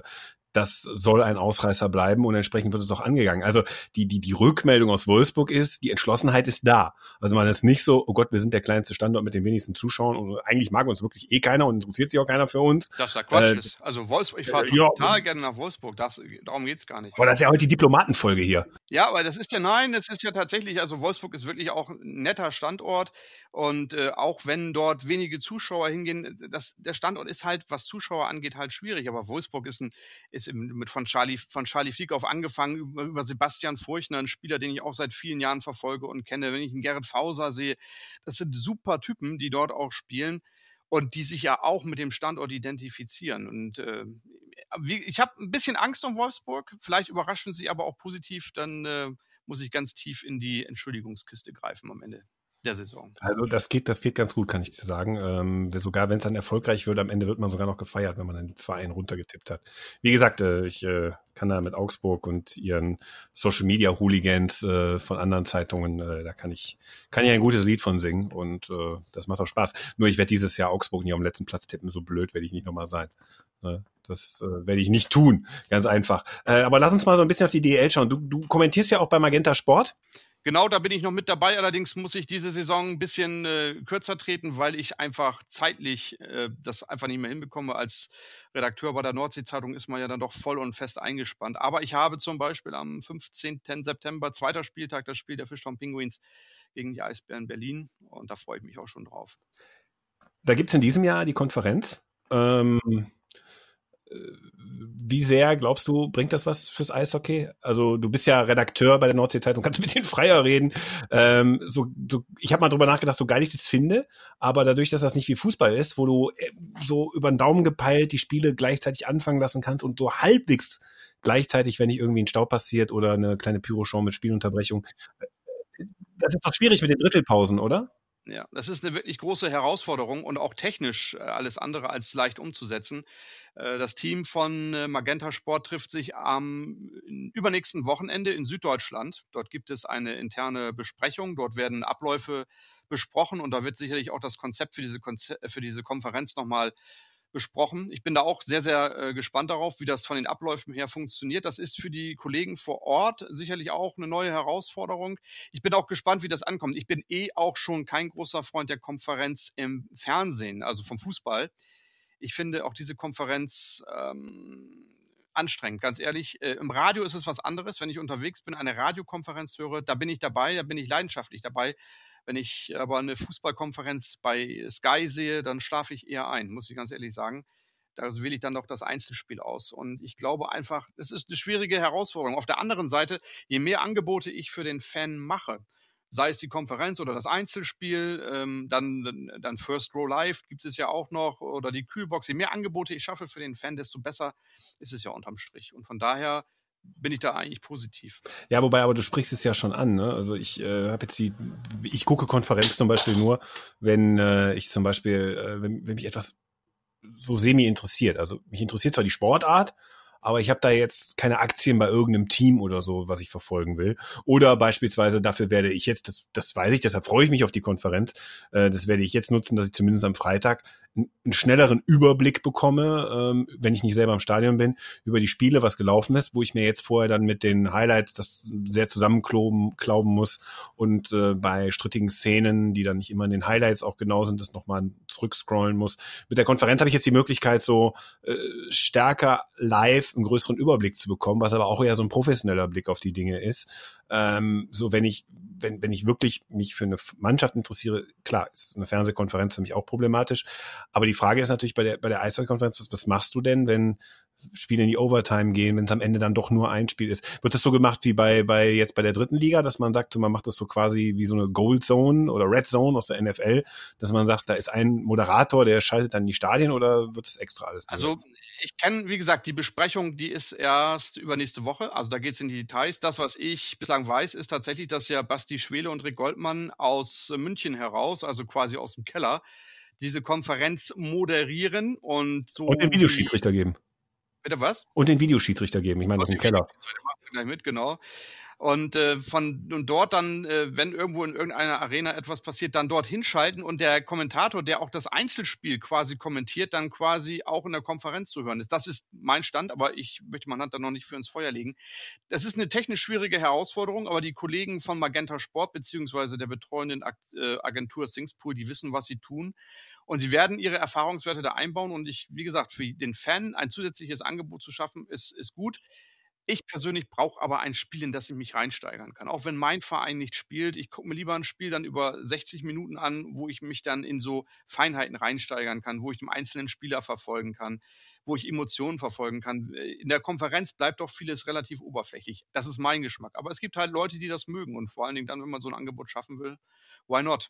das soll ein Ausreißer bleiben und entsprechend wird es auch angegangen. Also die, die, die Rückmeldung aus Wolfsburg ist, die Entschlossenheit ist da. Also man ist nicht so, oh Gott, wir sind der kleinste Standort mit den wenigsten Zuschauern und eigentlich mag uns wirklich eh keiner und interessiert sich auch keiner für uns. Das ist ja Quatsch äh, ist. Also Wolfsburg, ich fahre äh, total ja, gerne nach Wolfsburg, das, darum geht's gar nicht. Aber das ist ja heute die Diplomatenfolge hier. Ja, aber das ist ja, nein, das ist ja tatsächlich, also Wolfsburg ist wirklich auch ein netter Standort und äh, auch wenn dort wenige Zuschauer hingehen, das, der Standort ist halt, was Zuschauer angeht, halt schwierig, aber Wolfsburg ist ein, ist ist mit von Charlie, von Charlie Fliekauf angefangen, über, über Sebastian Furchner, ein Spieler, den ich auch seit vielen Jahren verfolge und kenne. Wenn ich einen Gerrit Fauser sehe, das sind super Typen, die dort auch spielen und die sich ja auch mit dem Standort identifizieren. Und äh, ich habe ein bisschen Angst um Wolfsburg. Vielleicht überraschen sie aber auch positiv. Dann äh, muss ich ganz tief in die Entschuldigungskiste greifen am Ende der Saison. Also das geht, das geht ganz gut, kann ich dir sagen. Ähm, sogar wenn es dann erfolgreich wird, am Ende wird man sogar noch gefeiert, wenn man den Verein runtergetippt hat. Wie gesagt, äh, ich äh, kann da mit Augsburg und ihren Social Media Hooligans äh, von anderen Zeitungen, äh, da kann ich, kann ich ein gutes Lied von singen und äh, das macht auch Spaß. Nur ich werde dieses Jahr Augsburg nicht dem letzten Platz tippen, so blöd werde ich nicht nochmal sein. Ne? Das äh, werde ich nicht tun, ganz einfach. Äh, aber lass uns mal so ein bisschen auf die DL schauen. Du, du kommentierst ja auch bei Magenta Sport. Genau, da bin ich noch mit dabei. Allerdings muss ich diese Saison ein bisschen äh, kürzer treten, weil ich einfach zeitlich äh, das einfach nicht mehr hinbekomme. Als Redakteur bei der Nordsee-Zeitung ist man ja dann doch voll und fest eingespannt. Aber ich habe zum Beispiel am 15. September, zweiter Spieltag, das Spiel der Fischtown Penguins gegen die Eisbären Berlin. Und da freue ich mich auch schon drauf. Da gibt es in diesem Jahr die Konferenz. Ähm, wie sehr glaubst du, bringt das was fürs Eishockey? Also du bist ja Redakteur bei der Nordsee-Zeitung, kannst ein bisschen freier reden. Ähm, so, so, ich habe mal drüber nachgedacht, so geil ich das finde, aber dadurch, dass das nicht wie Fußball ist, wo du äh, so über den Daumen gepeilt die Spiele gleichzeitig anfangen lassen kannst und so halbwegs gleichzeitig, wenn nicht irgendwie ein Stau passiert oder eine kleine Pyroshow mit Spielunterbrechung. Äh, das ist doch schwierig mit den Drittelpausen, oder? Ja, das ist eine wirklich große Herausforderung und auch technisch äh, alles andere als leicht umzusetzen. Äh, das Team von äh, Magenta Sport trifft sich am übernächsten Wochenende in Süddeutschland. Dort gibt es eine interne Besprechung. Dort werden Abläufe besprochen und da wird sicherlich auch das Konzept für diese, Konze für diese Konferenz nochmal besprochen. Ich bin da auch sehr, sehr äh, gespannt darauf, wie das von den Abläufen her funktioniert. Das ist für die Kollegen vor Ort sicherlich auch eine neue Herausforderung. Ich bin auch gespannt, wie das ankommt. Ich bin eh auch schon kein großer Freund der Konferenz im Fernsehen, also vom Fußball. Ich finde auch diese Konferenz ähm, anstrengend, ganz ehrlich. Äh, Im Radio ist es was anderes. Wenn ich unterwegs bin, eine Radiokonferenz höre, da bin ich dabei, da bin ich leidenschaftlich dabei. Wenn ich aber eine Fußballkonferenz bei Sky sehe, dann schlafe ich eher ein, muss ich ganz ehrlich sagen. Da wähle ich dann doch das Einzelspiel aus. Und ich glaube einfach, es ist eine schwierige Herausforderung. Auf der anderen Seite, je mehr Angebote ich für den Fan mache, sei es die Konferenz oder das Einzelspiel, ähm, dann, dann First Row Live gibt es ja auch noch oder die Kühlbox. Je mehr Angebote ich schaffe für den Fan, desto besser ist es ja unterm Strich. Und von daher bin ich da eigentlich positiv. Ja, wobei, aber du sprichst es ja schon an. Ne? Also ich äh, habe jetzt die, ich gucke Konferenz zum Beispiel nur, wenn äh, ich zum Beispiel, äh, wenn, wenn mich etwas so semi interessiert. Also mich interessiert zwar die Sportart, aber ich habe da jetzt keine Aktien bei irgendeinem Team oder so, was ich verfolgen will. Oder beispielsweise dafür werde ich jetzt, das, das weiß ich, deshalb freue ich mich auf die Konferenz, äh, das werde ich jetzt nutzen, dass ich zumindest am Freitag einen schnelleren Überblick bekomme, ähm, wenn ich nicht selber im Stadion bin, über die Spiele, was gelaufen ist, wo ich mir jetzt vorher dann mit den Highlights das sehr zusammenklauben klauben muss und äh, bei strittigen Szenen, die dann nicht immer in den Highlights auch genau sind, das nochmal zurückscrollen muss. Mit der Konferenz habe ich jetzt die Möglichkeit, so äh, stärker live einen größeren Überblick zu bekommen, was aber auch eher so ein professioneller Blick auf die Dinge ist. Ähm, so wenn ich wenn, wenn ich wirklich mich für eine Mannschaft interessiere, klar, ist eine Fernsehkonferenz für mich auch problematisch. Aber die Frage ist natürlich bei der, bei der Eishockey-Konferenz, was, was machst du denn, wenn Spiele in die Overtime gehen, wenn es am Ende dann doch nur ein Spiel ist. Wird das so gemacht wie bei, bei jetzt bei der dritten Liga, dass man sagt, man macht das so quasi wie so eine Gold Zone oder Red Zone aus der NFL, dass man sagt, da ist ein Moderator, der schaltet dann die Stadien oder wird das extra alles? Also ich kenne, wie gesagt, die Besprechung, die ist erst übernächste Woche, also da geht es in die Details. Das, was ich bislang weiß, ist tatsächlich, dass ja Basti Schwele und Rick Goldmann aus München heraus, also quasi aus dem Keller, diese Konferenz moderieren und so. Und den Videoschiedsrichter geben. Bitte was? Und den Videoschiedsrichter geben. Ich meine, aus dem Keller. Gleich mit, genau. und äh, von und dort dann, äh, wenn irgendwo in irgendeiner Arena etwas passiert, dann dort hinschalten und der Kommentator, der auch das Einzelspiel quasi kommentiert, dann quasi auch in der Konferenz zu hören ist. Das ist mein Stand, aber ich möchte meine Hand da noch nicht für ins Feuer legen. Das ist eine technisch schwierige Herausforderung, aber die Kollegen von Magenta Sport beziehungsweise der betreuenden äh, Agentur Singspool, die wissen, was sie tun. Und sie werden ihre Erfahrungswerte da einbauen. Und ich, wie gesagt, für den Fan ein zusätzliches Angebot zu schaffen, ist, ist gut. Ich persönlich brauche aber ein Spiel, in das ich mich reinsteigern kann. Auch wenn mein Verein nicht spielt, ich gucke mir lieber ein Spiel dann über 60 Minuten an, wo ich mich dann in so Feinheiten reinsteigern kann, wo ich den einzelnen Spieler verfolgen kann, wo ich Emotionen verfolgen kann. In der Konferenz bleibt doch vieles relativ oberflächlich. Das ist mein Geschmack. Aber es gibt halt Leute, die das mögen und vor allen Dingen dann, wenn man so ein Angebot schaffen will, why not?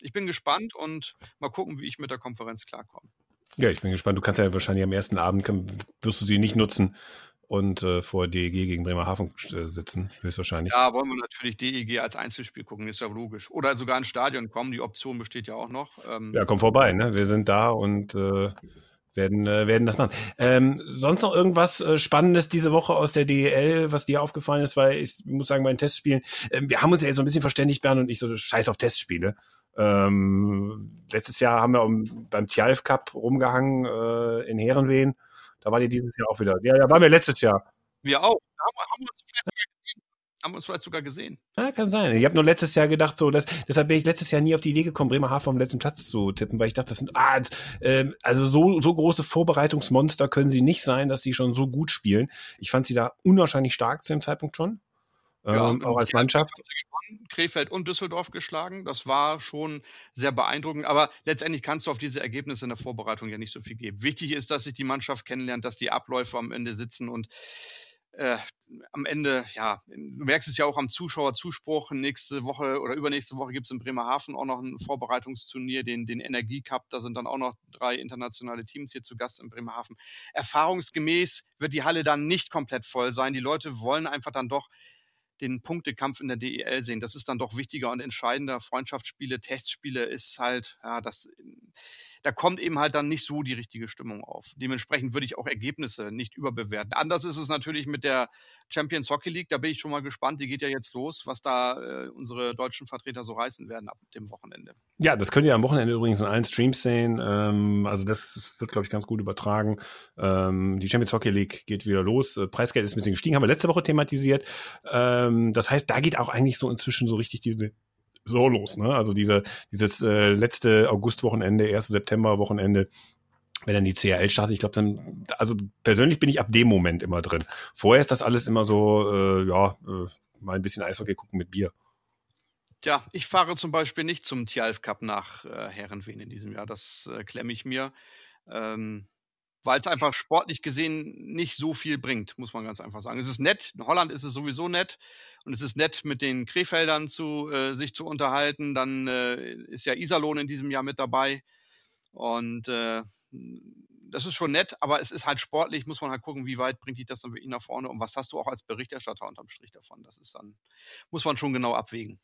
Ich bin gespannt und mal gucken, wie ich mit der Konferenz klarkomme. Ja, ich bin gespannt. Du kannst ja wahrscheinlich am ersten Abend, wirst du sie nicht nutzen, und äh, vor DEG gegen Bremerhaven äh, sitzen, höchstwahrscheinlich. Ja, wollen wir natürlich DEG als Einzelspiel gucken, ist ja logisch. Oder sogar ins Stadion kommen, die Option besteht ja auch noch. Ähm, ja, komm vorbei, ne? Wir sind da und äh, werden, äh, werden das machen. Ähm, sonst noch irgendwas äh, Spannendes diese Woche aus der DEL, was dir aufgefallen ist, weil ich muss sagen, bei den Testspielen, äh, wir haben uns ja jetzt so ein bisschen verständigt, Bernd und ich so scheiß auf Testspiele. Ähm, letztes Jahr haben wir beim Tjalf Cup rumgehangen äh, in Herrenwehen da war die dieses Jahr auch wieder. Ja, da waren wir letztes Jahr. Wir auch. Haben, haben, wir uns vielleicht haben uns vielleicht sogar gesehen. Ja, kann sein. Ich habe nur letztes Jahr gedacht, so, dass, deshalb wäre ich letztes Jahr nie auf die Idee gekommen, Bremerhaven am letzten Platz zu tippen, weil ich dachte, das sind, ah, äh, also so, so große Vorbereitungsmonster können sie nicht sein, dass sie schon so gut spielen. Ich fand sie da unwahrscheinlich stark zu dem Zeitpunkt schon. Ja, ähm, auch als Mannschaft. Krefeld und Düsseldorf geschlagen. Das war schon sehr beeindruckend. Aber letztendlich kannst du auf diese Ergebnisse in der Vorbereitung ja nicht so viel geben. Wichtig ist, dass sich die Mannschaft kennenlernt, dass die Abläufe am Ende sitzen und äh, am Ende, ja, du merkst es ja auch am Zuschauerzuspruch. Nächste Woche oder übernächste Woche gibt es in Bremerhaven auch noch ein Vorbereitungsturnier, den, den Energiecup. Da sind dann auch noch drei internationale Teams hier zu Gast in Bremerhaven. Erfahrungsgemäß wird die Halle dann nicht komplett voll sein. Die Leute wollen einfach dann doch den Punktekampf in der DEL sehen. Das ist dann doch wichtiger und entscheidender. Freundschaftsspiele, Testspiele ist halt, ja, das da kommt eben halt dann nicht so die richtige Stimmung auf. Dementsprechend würde ich auch Ergebnisse nicht überbewerten. Anders ist es natürlich mit der Champions Hockey League. Da bin ich schon mal gespannt. Die geht ja jetzt los, was da äh, unsere deutschen Vertreter so reißen werden ab dem Wochenende. Ja, das könnt ihr am Wochenende übrigens in allen Streams sehen. Ähm, also das wird, glaube ich, ganz gut übertragen. Ähm, die Champions Hockey League geht wieder los. Äh, Preisgeld ist ein bisschen gestiegen, haben wir letzte Woche thematisiert. Ähm, das heißt, da geht auch eigentlich so inzwischen so richtig diese so los. Ne? Also diese, dieses äh, letzte Augustwochenende, erste Septemberwochenende, wenn dann die CRL startet, ich glaube dann, also persönlich bin ich ab dem Moment immer drin. Vorher ist das alles immer so, äh, ja, äh, mal ein bisschen Eishockey gucken mit Bier. Tja, ich fahre zum Beispiel nicht zum Tjalf Cup nach äh, Herrenwehen in diesem Jahr. Das äh, klemme ich mir. Ähm, weil es einfach sportlich gesehen nicht so viel bringt, muss man ganz einfach sagen. Es ist nett, in Holland ist es sowieso nett und es ist nett, mit den Krefeldern zu, äh, sich zu unterhalten. Dann äh, ist ja Iserlohn in diesem Jahr mit dabei und äh, das ist schon nett, aber es ist halt sportlich, muss man halt gucken, wie weit bringt dich das dann wirklich nach vorne und was hast du auch als Berichterstatter unterm Strich davon. Das ist dann, muss man schon genau abwägen.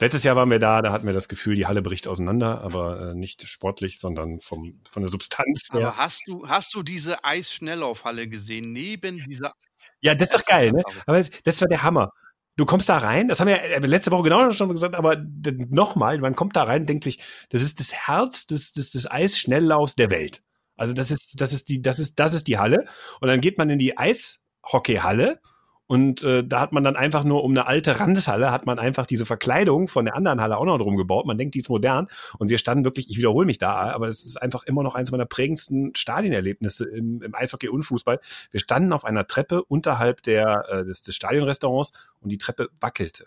Letztes Jahr waren wir da, da hatten wir das Gefühl, die Halle bricht auseinander, aber äh, nicht sportlich, sondern vom, von der Substanz. Aber her. hast du, hast du diese Eisschnelllaufhalle gesehen, neben dieser. Ja, das ist doch geil, ne? Aber das, war der Hammer du kommst da rein, das haben wir ja letzte Woche genau schon gesagt, aber nochmal, man kommt da rein und denkt sich, das ist das Herz des, des, des Eisschnelllaufs der Welt. Also das ist, das ist die, das ist, das ist die Halle. Und dann geht man in die Eishockeyhalle und äh, da hat man dann einfach nur um eine alte Randeshalle hat man einfach diese Verkleidung von der anderen Halle auch noch drum gebaut. Man denkt, die ist modern. Und wir standen wirklich, ich wiederhole mich da, aber es ist einfach immer noch eines meiner prägendsten Stadienerlebnisse im, im Eishockey und Fußball. Wir standen auf einer Treppe unterhalb der, äh, des, des Stadionrestaurants und die Treppe wackelte.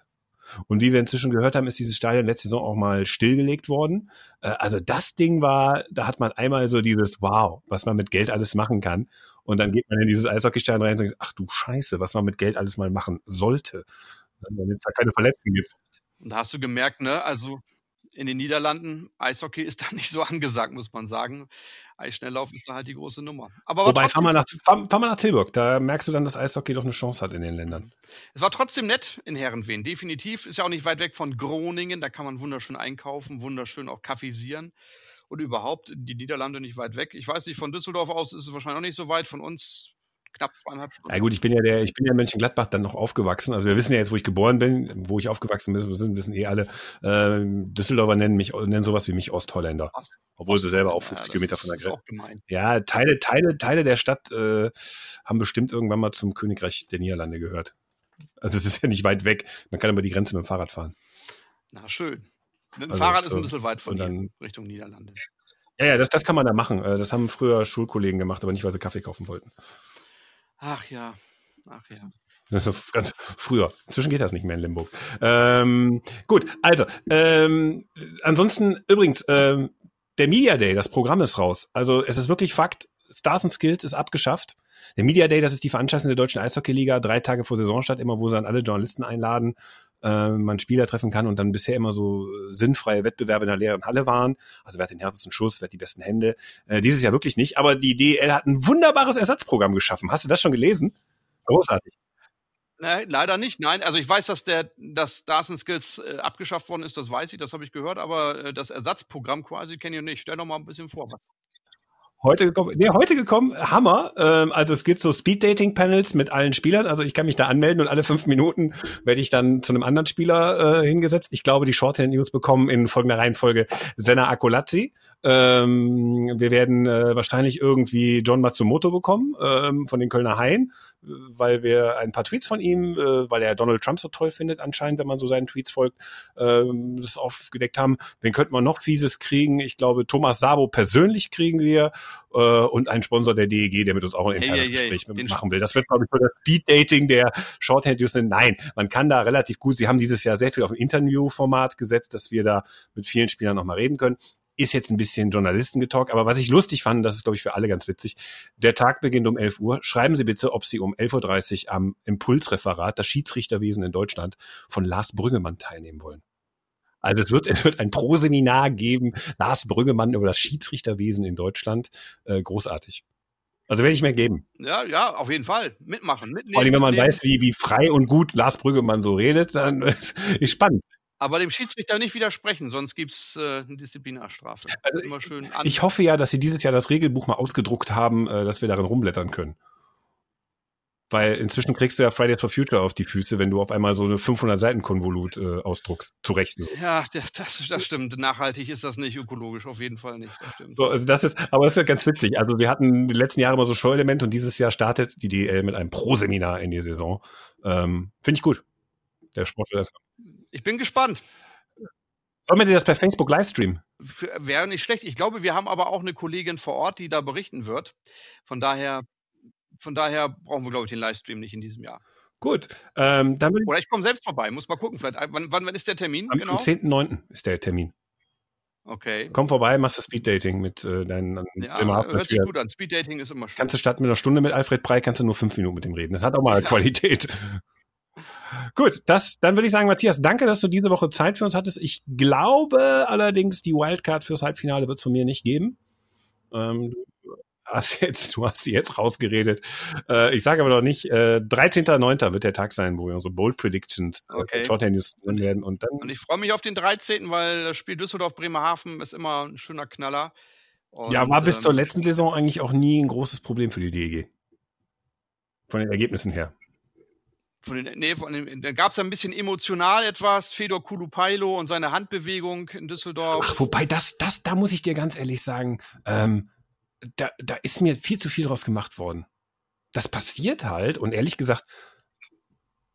Und wie wir inzwischen gehört haben, ist dieses Stadion letzte Saison auch mal stillgelegt worden. Äh, also das Ding war, da hat man einmal so dieses Wow, was man mit Geld alles machen kann. Und dann geht man in dieses Eishockeystadion rein und sagt, ach du Scheiße, was man mit Geld alles mal machen sollte. Wenn es da keine Verletzungen gibt. Und da hast du gemerkt, ne, also in den Niederlanden, Eishockey ist da nicht so angesagt, muss man sagen. Eisschnelllauf ist da halt die große Nummer. Aber Wobei, fahr mal, nach, fahr, fahr mal nach Tilburg, da merkst du dann, dass Eishockey doch eine Chance hat in den Ländern. Es war trotzdem nett in Herrenwehen, definitiv. Ist ja auch nicht weit weg von Groningen, da kann man wunderschön einkaufen, wunderschön auch kaffeesieren. Und überhaupt die Niederlande nicht weit weg. Ich weiß nicht, von Düsseldorf aus ist es wahrscheinlich auch nicht so weit. Von uns knapp zweieinhalb Stunden. Ja gut, ich bin ja der, ich bin ja in Mönchengladbach dann noch aufgewachsen. Also wir wissen ja jetzt, wo ich geboren bin, wo ich aufgewachsen bin, wissen eh alle. Äh, Düsseldorfer nennen mich, nennen sowas wie mich Ostholländer. Ost, Obwohl sie selber auch 50 ja, Kilometer von der Grenze. Ja, Teile, Teile, Teile der Stadt äh, haben bestimmt irgendwann mal zum Königreich der Niederlande gehört. Also es ist ja nicht weit weg. Man kann über die Grenze mit dem Fahrrad fahren. Na schön. Mit dem also, Fahrrad ist ein bisschen weit von dann, Richtung Niederlande. Ja, ja, das, das kann man da machen. Äh, das haben früher Schulkollegen gemacht, aber nicht, weil sie Kaffee kaufen wollten. Ach ja, ach ja. Ganz früher. Inzwischen geht das nicht mehr in Limburg. Ähm, gut, also, ähm, ansonsten, übrigens, ähm, der Media Day, das Programm ist raus. Also es ist wirklich Fakt, Stars and Skills ist abgeschafft. Der Media Day, das ist die Veranstaltung der Deutschen Eishockey-Liga, drei Tage vor Saisonstart, immer wo sie dann alle Journalisten einladen, äh, man Spieler treffen kann und dann bisher immer so sinnfreie Wettbewerbe in der leeren Halle waren. Also wer hat den härtesten Schuss, wer hat die besten Hände. Äh, dieses Jahr wirklich nicht, aber die DL hat ein wunderbares Ersatzprogramm geschaffen. Hast du das schon gelesen? Großartig. Nee, leider nicht. Nein, also ich weiß, dass der, dass Stars and Skills äh, abgeschafft worden ist, das weiß ich, das habe ich gehört, aber äh, das Ersatzprogramm quasi kenne ich nicht. Stell doch mal ein bisschen vor, was. Heute gekommen, nee, heute gekommen, Hammer. Ähm, also es gibt so Speed-Dating-Panels mit allen Spielern. Also ich kann mich da anmelden und alle fünf Minuten werde ich dann zu einem anderen Spieler äh, hingesetzt. Ich glaube, die Shorthand News bekommen in folgender Reihenfolge Senna Akolazzi. Ähm, wir werden äh, wahrscheinlich irgendwie John Matsumoto bekommen ähm, von den Kölner Haien weil wir ein paar Tweets von ihm, äh, weil er Donald Trump so toll findet, anscheinend, wenn man so seinen Tweets folgt, ähm, das aufgedeckt haben. Wen könnten wir noch fieses kriegen? Ich glaube, Thomas Sabo persönlich kriegen wir äh, und einen Sponsor der DEG, der mit uns auch ein internes hey, hey, Gespräch hey, machen will. Das wird, glaube ich, so das Speed-Dating der Shorthand News. Nein, man kann da relativ gut, sie haben dieses Jahr sehr viel auf ein Interview-Format gesetzt, dass wir da mit vielen Spielern nochmal reden können ist jetzt ein bisschen Journalistengetalk, aber was ich lustig fand, das ist, glaube ich, für alle ganz witzig, der Tag beginnt um 11 Uhr. Schreiben Sie bitte, ob Sie um 11.30 Uhr am Impulsreferat, das Schiedsrichterwesen in Deutschland, von Lars Brüggemann teilnehmen wollen. Also es wird, es wird ein Pro-Seminar geben, Lars Brüggemann über das Schiedsrichterwesen in Deutschland. Äh, großartig. Also werde ich mir geben. Ja, ja, auf jeden Fall. Mitmachen, mitnehmen. Vor allem, wenn man mitnehmen. weiß, wie, wie frei und gut Lars Brüggemann so redet, dann ist spannend. Aber dem Schiedsrichter nicht widersprechen, sonst gibt's äh, eine Disziplinarstrafe. Also Immer schön an ich hoffe ja, dass sie dieses Jahr das Regelbuch mal ausgedruckt haben, äh, dass wir darin rumblättern können. Weil inzwischen kriegst du ja Fridays for Future auf die Füße, wenn du auf einmal so eine 500 Seiten Konvolut äh, ausdruckst, zurecht. Ja, das, das stimmt. Nachhaltig ist das nicht, ökologisch auf jeden Fall nicht. Das so, also das ist, aber das ist ja ganz witzig. Also sie hatten die letzten Jahre immer so Show-Elemente und dieses Jahr startet die DL mit einem Pro-Seminar in die Saison. Ähm, Finde ich gut. Der Sport will das. Ich bin gespannt. Sollen wir dir das per Facebook livestreamen? Wäre nicht schlecht. Ich glaube, wir haben aber auch eine Kollegin vor Ort, die da berichten wird. Von daher, von daher brauchen wir, glaube ich, den Livestream nicht in diesem Jahr. Gut. Ähm, dann Oder ich komme selbst vorbei. Muss mal gucken. Vielleicht, wann, wann, wann ist der Termin? Am, genau? am 10.9. ist der Termin. Okay. Komm vorbei, machst du Speeddating mit äh, deinen. Ja, immer hört sich gut an. Speeddating ist immer schön. Kannst du statt mit einer Stunde mit Alfred Brei, kannst du nur fünf Minuten mit ihm reden. Das hat auch mal ja. Qualität. Gut, das, dann würde ich sagen, Matthias, danke, dass du diese Woche Zeit für uns hattest. Ich glaube allerdings, die Wildcard fürs Halbfinale wird es von mir nicht geben. Ähm, du hast jetzt, du hast sie jetzt rausgeredet. Äh, ich sage aber noch nicht, äh, 13.09. wird der Tag sein, wo wir unsere Bold Predictions äh, okay. Shorthand News werden. Und, dann und ich freue mich auf den 13., weil das Spiel Düsseldorf-Bremerhaven ist immer ein schöner Knaller. Und, ja, war bis ähm, zur letzten Saison eigentlich auch nie ein großes Problem für die DEG. Von den Ergebnissen her von den, nee, von den, da gab es ein bisschen emotional etwas, Fedor Kulupailo und seine Handbewegung in Düsseldorf. Ach, wobei, das, das, da muss ich dir ganz ehrlich sagen, ähm, da, da ist mir viel zu viel draus gemacht worden. Das passiert halt und ehrlich gesagt,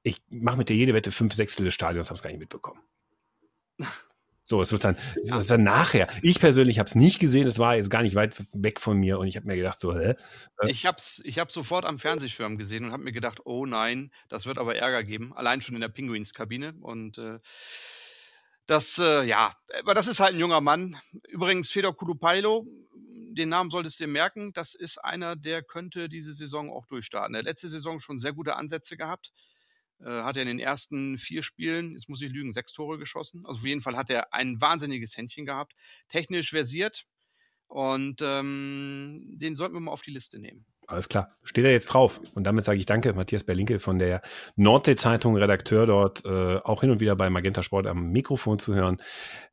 ich mache mit dir jede Wette fünf Sechstel des Stadions, habe es gar nicht mitbekommen. So, es wird dann, es wird dann nachher. Ich persönlich habe es nicht gesehen, es war jetzt gar nicht weit weg von mir und ich habe mir gedacht, so, hä? Äh ich habe es ich hab sofort am Fernsehschirm gesehen und habe mir gedacht, oh nein, das wird aber Ärger geben. Allein schon in der Pinguins-Kabine. Und äh, das, äh, ja, aber das ist halt ein junger Mann. Übrigens, Fedor Kulupailo, den Namen solltest du dir merken, das ist einer, der könnte diese Saison auch durchstarten. Der letzte Saison schon sehr gute Ansätze gehabt. Äh, hat er in den ersten vier Spielen, jetzt muss ich lügen, sechs Tore geschossen. Also auf jeden Fall hat er ein wahnsinniges Händchen gehabt. Technisch versiert. Und ähm, den sollten wir mal auf die Liste nehmen. Alles klar. Steht er jetzt drauf. Und damit sage ich danke, Matthias Berlinke von der Nordsee-Zeitung, Redakteur dort, äh, auch hin und wieder bei Magenta Sport am Mikrofon zu hören.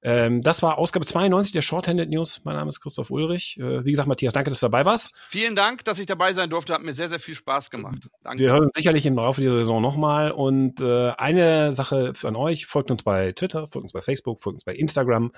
Ähm, das war Ausgabe 92 der Shorthanded News. Mein Name ist Christoph Ulrich. Äh, wie gesagt, Matthias, danke, dass du dabei warst. Vielen Dank, dass ich dabei sein durfte. Hat mir sehr, sehr viel Spaß gemacht. Danke. Wir hören uns sicherlich im Laufe dieser Saison nochmal. Und äh, eine Sache an euch, folgt uns bei Twitter, folgt uns bei Facebook, folgt uns bei Instagram.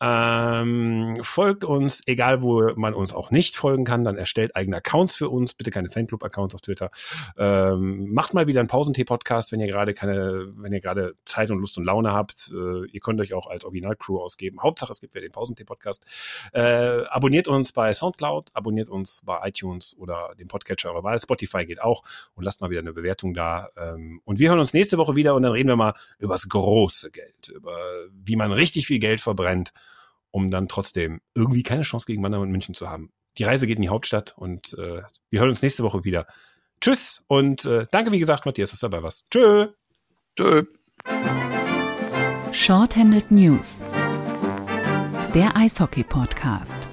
Ähm, folgt uns, egal wo man uns auch nicht folgen kann, dann erstellt eigene Accounts für uns. Bitte keine Fanclub-Accounts auf Twitter. Ähm, macht mal wieder einen Pausentee-Podcast, wenn ihr gerade keine, wenn ihr gerade Zeit und Lust und Laune habt. Äh, ihr könnt euch auch als Original-Crew ausgeben. Hauptsache, es gibt ja den Pausentee-Podcast. Äh, abonniert uns bei Soundcloud, abonniert uns bei iTunes oder dem Podcatcher eurer Wahl. Spotify geht auch und lasst mal wieder eine Bewertung da. Ähm, und wir hören uns nächste Woche wieder und dann reden wir mal über das große Geld, über wie man richtig viel Geld verbrennt um dann trotzdem irgendwie keine Chance gegen Mannheim und München zu haben. Die Reise geht in die Hauptstadt und äh, wir hören uns nächste Woche wieder. Tschüss und äh, danke, wie gesagt, Matthias, dass du dabei warst. Tschö. Tschö. Shorthanded News. Der Eishockey-Podcast.